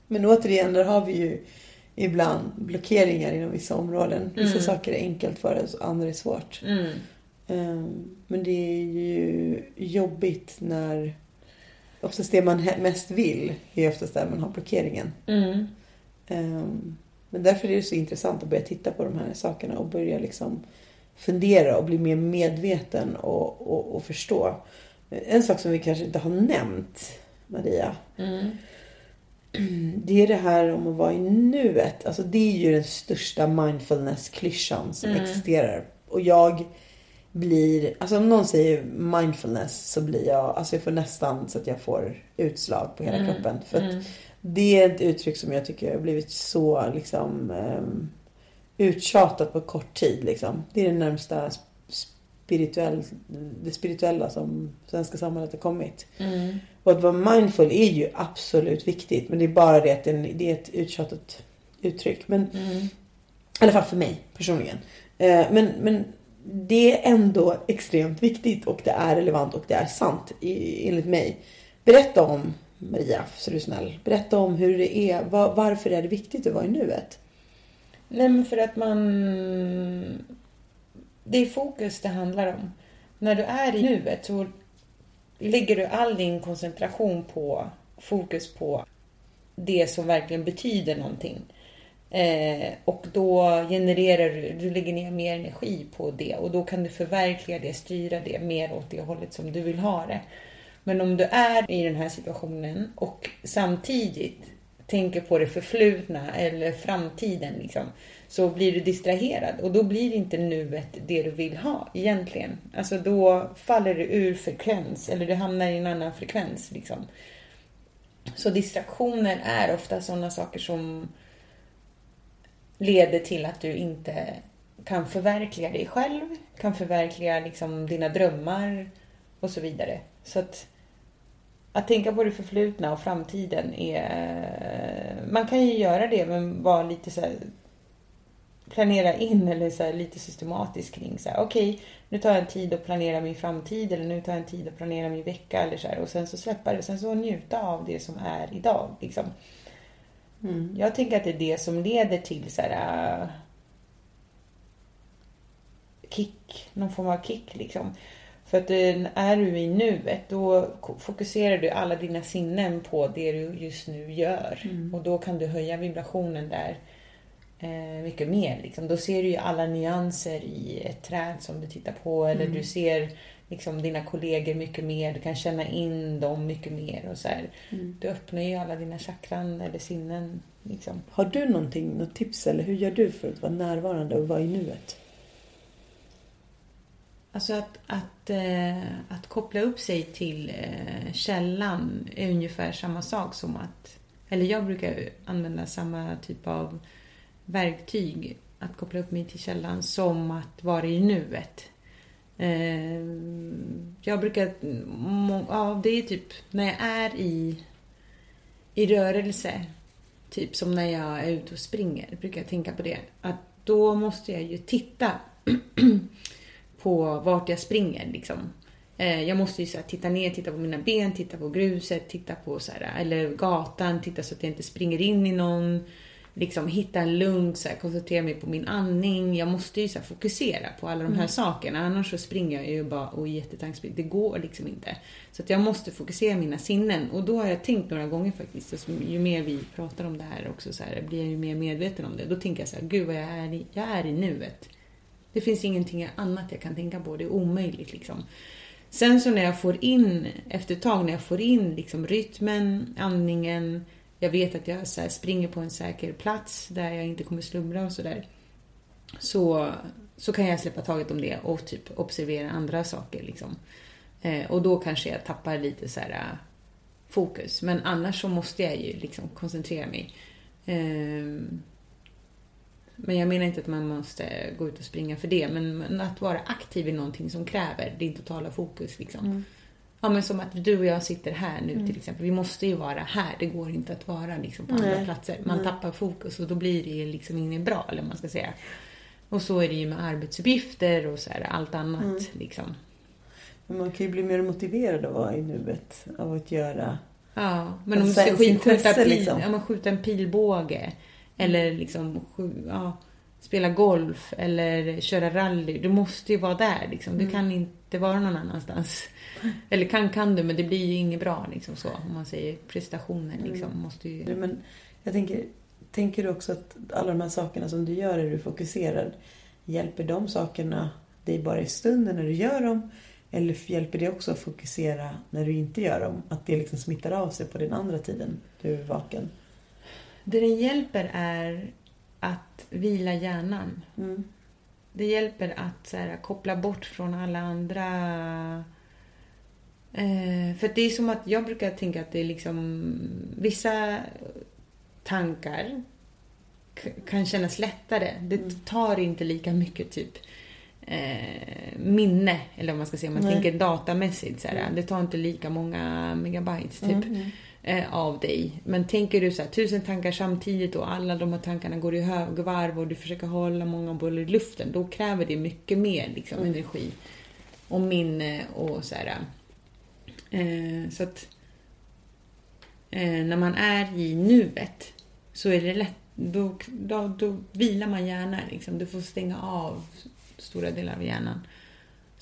Men återigen, där har vi ju ibland blockeringar inom vissa områden. Vissa Mm. saker är enkelt för oss, andra är svårt. mm, Ehm, Men det är ju jobbigt när oftast det man mest vill är oftast där man har blockeringen. mm, Ehm, Men därför är det så intressant att börja titta på de här sakerna och börja liksom fundera och bli mer medveten och, och, och förstå. En sak som vi kanske inte har nämnt, Maria. Mm. Det är det här om att vara i nuet. Alltså det är ju den största mindfulness-klyschan som Mm. existerar. Och jag blir, alltså om någon säger mindfulness så blir jag, alltså jag får nästan så att jag får utslag på hela kroppen. För att det är ett uttryck som jag tycker har blivit så liksom um, uttjatat på kort tid liksom. Det är det närmsta spirituell, det spirituella som svenska samhället har kommit. Och att vara mindful är ju absolut viktigt. Men det är bara det att det är- ett uttjatat uttryck. Men, I alla fall för mig personligen. Eh, Men, men det är ändå extremt viktigt och det är relevant och det är sant enligt mig. Berätta om, Maria, så är du snäll. Berätta om hur det är. Var, varför är det viktigt att vara i nuet? Nej men för att man... Det är fokus det handlar om. När du är i nuet så lägger du all din koncentration på fokus på det som verkligen betyder någonting. Eh, och då genererar du, du lägger ner mer energi på det och då kan du förverkliga det, styra det mer åt det hållet som du vill ha det. Men om du är i den här situationen och samtidigt tänker på det förflutna eller framtiden liksom, så blir du distraherad och då blir inte nuet det du vill ha egentligen. Alltså då faller du ur frekvens eller du hamnar i en annan frekvens liksom. Så distraktioner är ofta sådana saker som leder till att du inte kan förverkliga dig själv, kan förverkliga liksom dina drömmar och så vidare. Så att, att tänka på det förflutna och framtiden är... Man kan ju göra det men vara lite så här, planera in eller så här, lite systematisk kring så här, okej, nu tar jag en tid att planera min framtid eller nu tar jag en tid att planera min vecka eller så här, och sen så släppa det. Sen så njuta av det som är idag liksom. Jag tänker att det är det som leder till så här äh, kick, någon form av kick liksom. För att eh, är du i nuet då fokuserar du alla dina sinnen på det du just nu gör. Och då kan du höja vibrationen där eh, mycket mer. Liksom. Då ser du ju alla nyanser i ett träd som du tittar på. Eller du ser liksom, dina kollegor mycket mer. Du kan känna in dem mycket mer. Och så här. Du öppnar ju alla dina chakran eller sinnen. Liksom. Har du någonting, något tips eller hur gör du för att vara närvarande och vara i nuet? Alltså att, att, eh, att koppla upp sig till eh, källan är ungefär samma sak som att... Eller jag brukar använda samma typ av verktyg, att koppla upp mig till källan, som att vara i nuet. Eh, jag brukar... Ja, det är typ när jag är i, i rörelse, typ som när jag är ute och springer, brukar jag tänka på det. Att då måste jag ju titta på vart jag springer. Liksom. Eh, jag måste ju så här, titta ner, titta på mina ben, titta på gruset, titta på så här, eller gatan, titta så att jag inte springer in i någon. Liksom hitta en lugn, så här, koncentrera mig på min andning. Jag måste ju så här, fokusera på alla de här sakerna. Annars så springer jag ju bara och är jättetanksprig. Det går liksom inte. Så att jag måste fokusera mina sinnen. Och då har jag tänkt några gånger faktiskt. Alltså, ju mer vi pratar om det här också så blir jag ju mer medveten om det. Då tänker jag så här, gud vad jag är i, jag är i nuet. Det finns ingenting annat jag kan tänka på. Det är omöjligt liksom. Sen så när jag får in, efter ett tag när jag får in liksom rytmen, andningen, jag vet att jag så här springer på en säker plats där jag inte kommer slumra och sådär. Så, så kan jag släppa taget om det och typ observera andra saker liksom. Eh, och då kanske jag tappar lite så här eh, fokus. Men annars så måste jag ju liksom koncentrera mig. Eh, men jag menar inte att man måste gå ut och springa för det. Men, att vara aktiv i någonting som kräver din totala fokus. Liksom. Ja, men som att du och jag sitter här nu till exempel. Vi måste ju vara här. Det går inte att vara liksom, på andra Nej. platser. Man tappar fokus och då blir det liksom inget bra, eller man ska säga. Och så är det ju med arbetsuppgifter och så här, allt annat. Liksom. Men man kan ju bli mer motiverad att vara i nuet. Av att göra... Ja, men om du ska skjuta, pil, liksom. ja, skjuta en pilbåge eller liksom ja, spela golf eller köra rally. Du måste ju vara där liksom. Du kan inte vara någon annanstans. Eller kan kan du, men det blir ju inget bra liksom så. Om man säger prestationen liksom. Måste ju... Men jag tänker, tänker du också att alla de här sakerna som du gör, är du fokuserad, hjälper de sakerna dig bara i stunden när du gör dem? Eller hjälper det också att fokusera när du inte gör dem? Att det liksom smittar av sig på den andra tiden du är vaken? Det den hjälper är att vila hjärnan. Mm. Det hjälper att så här, koppla bort från alla andra... Eh, för det är som att jag brukar tänka att det är liksom vissa tankar kan kännas lättare. Det tar inte lika mycket typ eh, minne, eller vad man ska säga, om man Nej. tänker datamässigt. Så här, Det tar inte lika många megabytes typ eh, av dig. Men tänker du så här, tusen tankar samtidigt och alla de här tankarna går i högvarv och du försöker hålla många bollar i luften, då kräver det mycket mer liksom, energi och minne och så här. Eh, så att eh, när man är i nuet så är det lätt, då, då, då vilar man gärna. Liksom. Du får stänga av stora delar av hjärnan.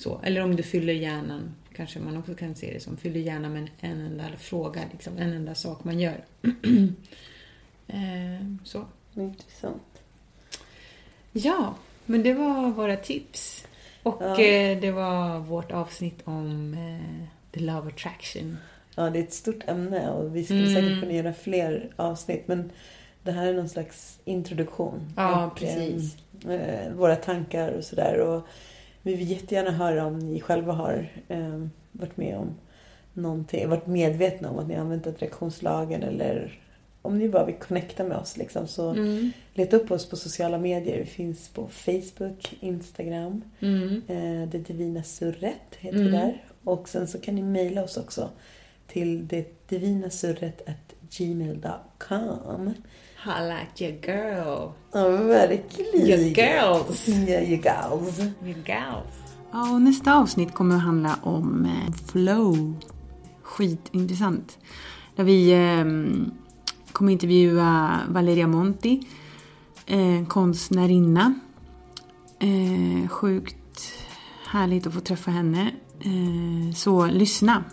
Så. Eller om du fyller hjärnan, kanske man också kan se det som, fyller hjärnan med en enda fråga, liksom, en enda sak man gör. eh, så. Intressant. Ja, men det var våra tips. Och Ja. eh, det var vårt avsnitt om eh, the love attraction. Ja, det är ett stort ämne och vi skulle säkert kunna göra fler avsnitt. Men det här är någon slags introduktion. Ja, Och, precis. eh, våra tankar och sådär. Och vi vill jättegärna höra om ni själva har eh, varit med om någonting, varit medvetna om att ni har använt attraktionslagen eller om ni bara vill connecta med oss liksom, så Mm. leta upp oss på sociala medier. Vi finns på Facebook, Instagram. Mm. Eh, det divina surret heter Mm. vi där. Och sen så kan ni mejla oss också till det divina surret at gmail.com. Holla at your girl. Ja, verkligen. Your girls. Ja, you girls. Your gals. Ja, och nästa avsnitt kommer att handla om eh, flow. Skitintressant. Där vi eh, kommer intervjua Valeria Monti, eh, konstnärinna. Eh, sjukt härligt att få träffa henne. Eh, så lyssna.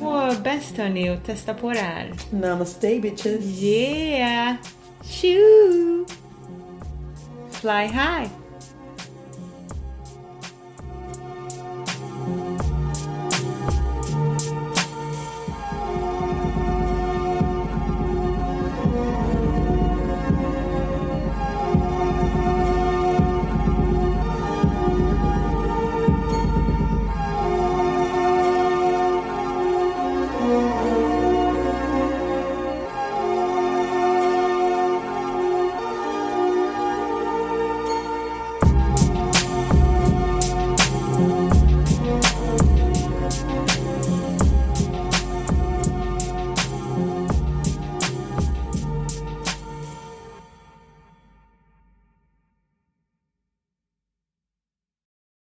Och bäst hörni att testa på det här. Namaste bitches. Yeah! Shoo! Fly high!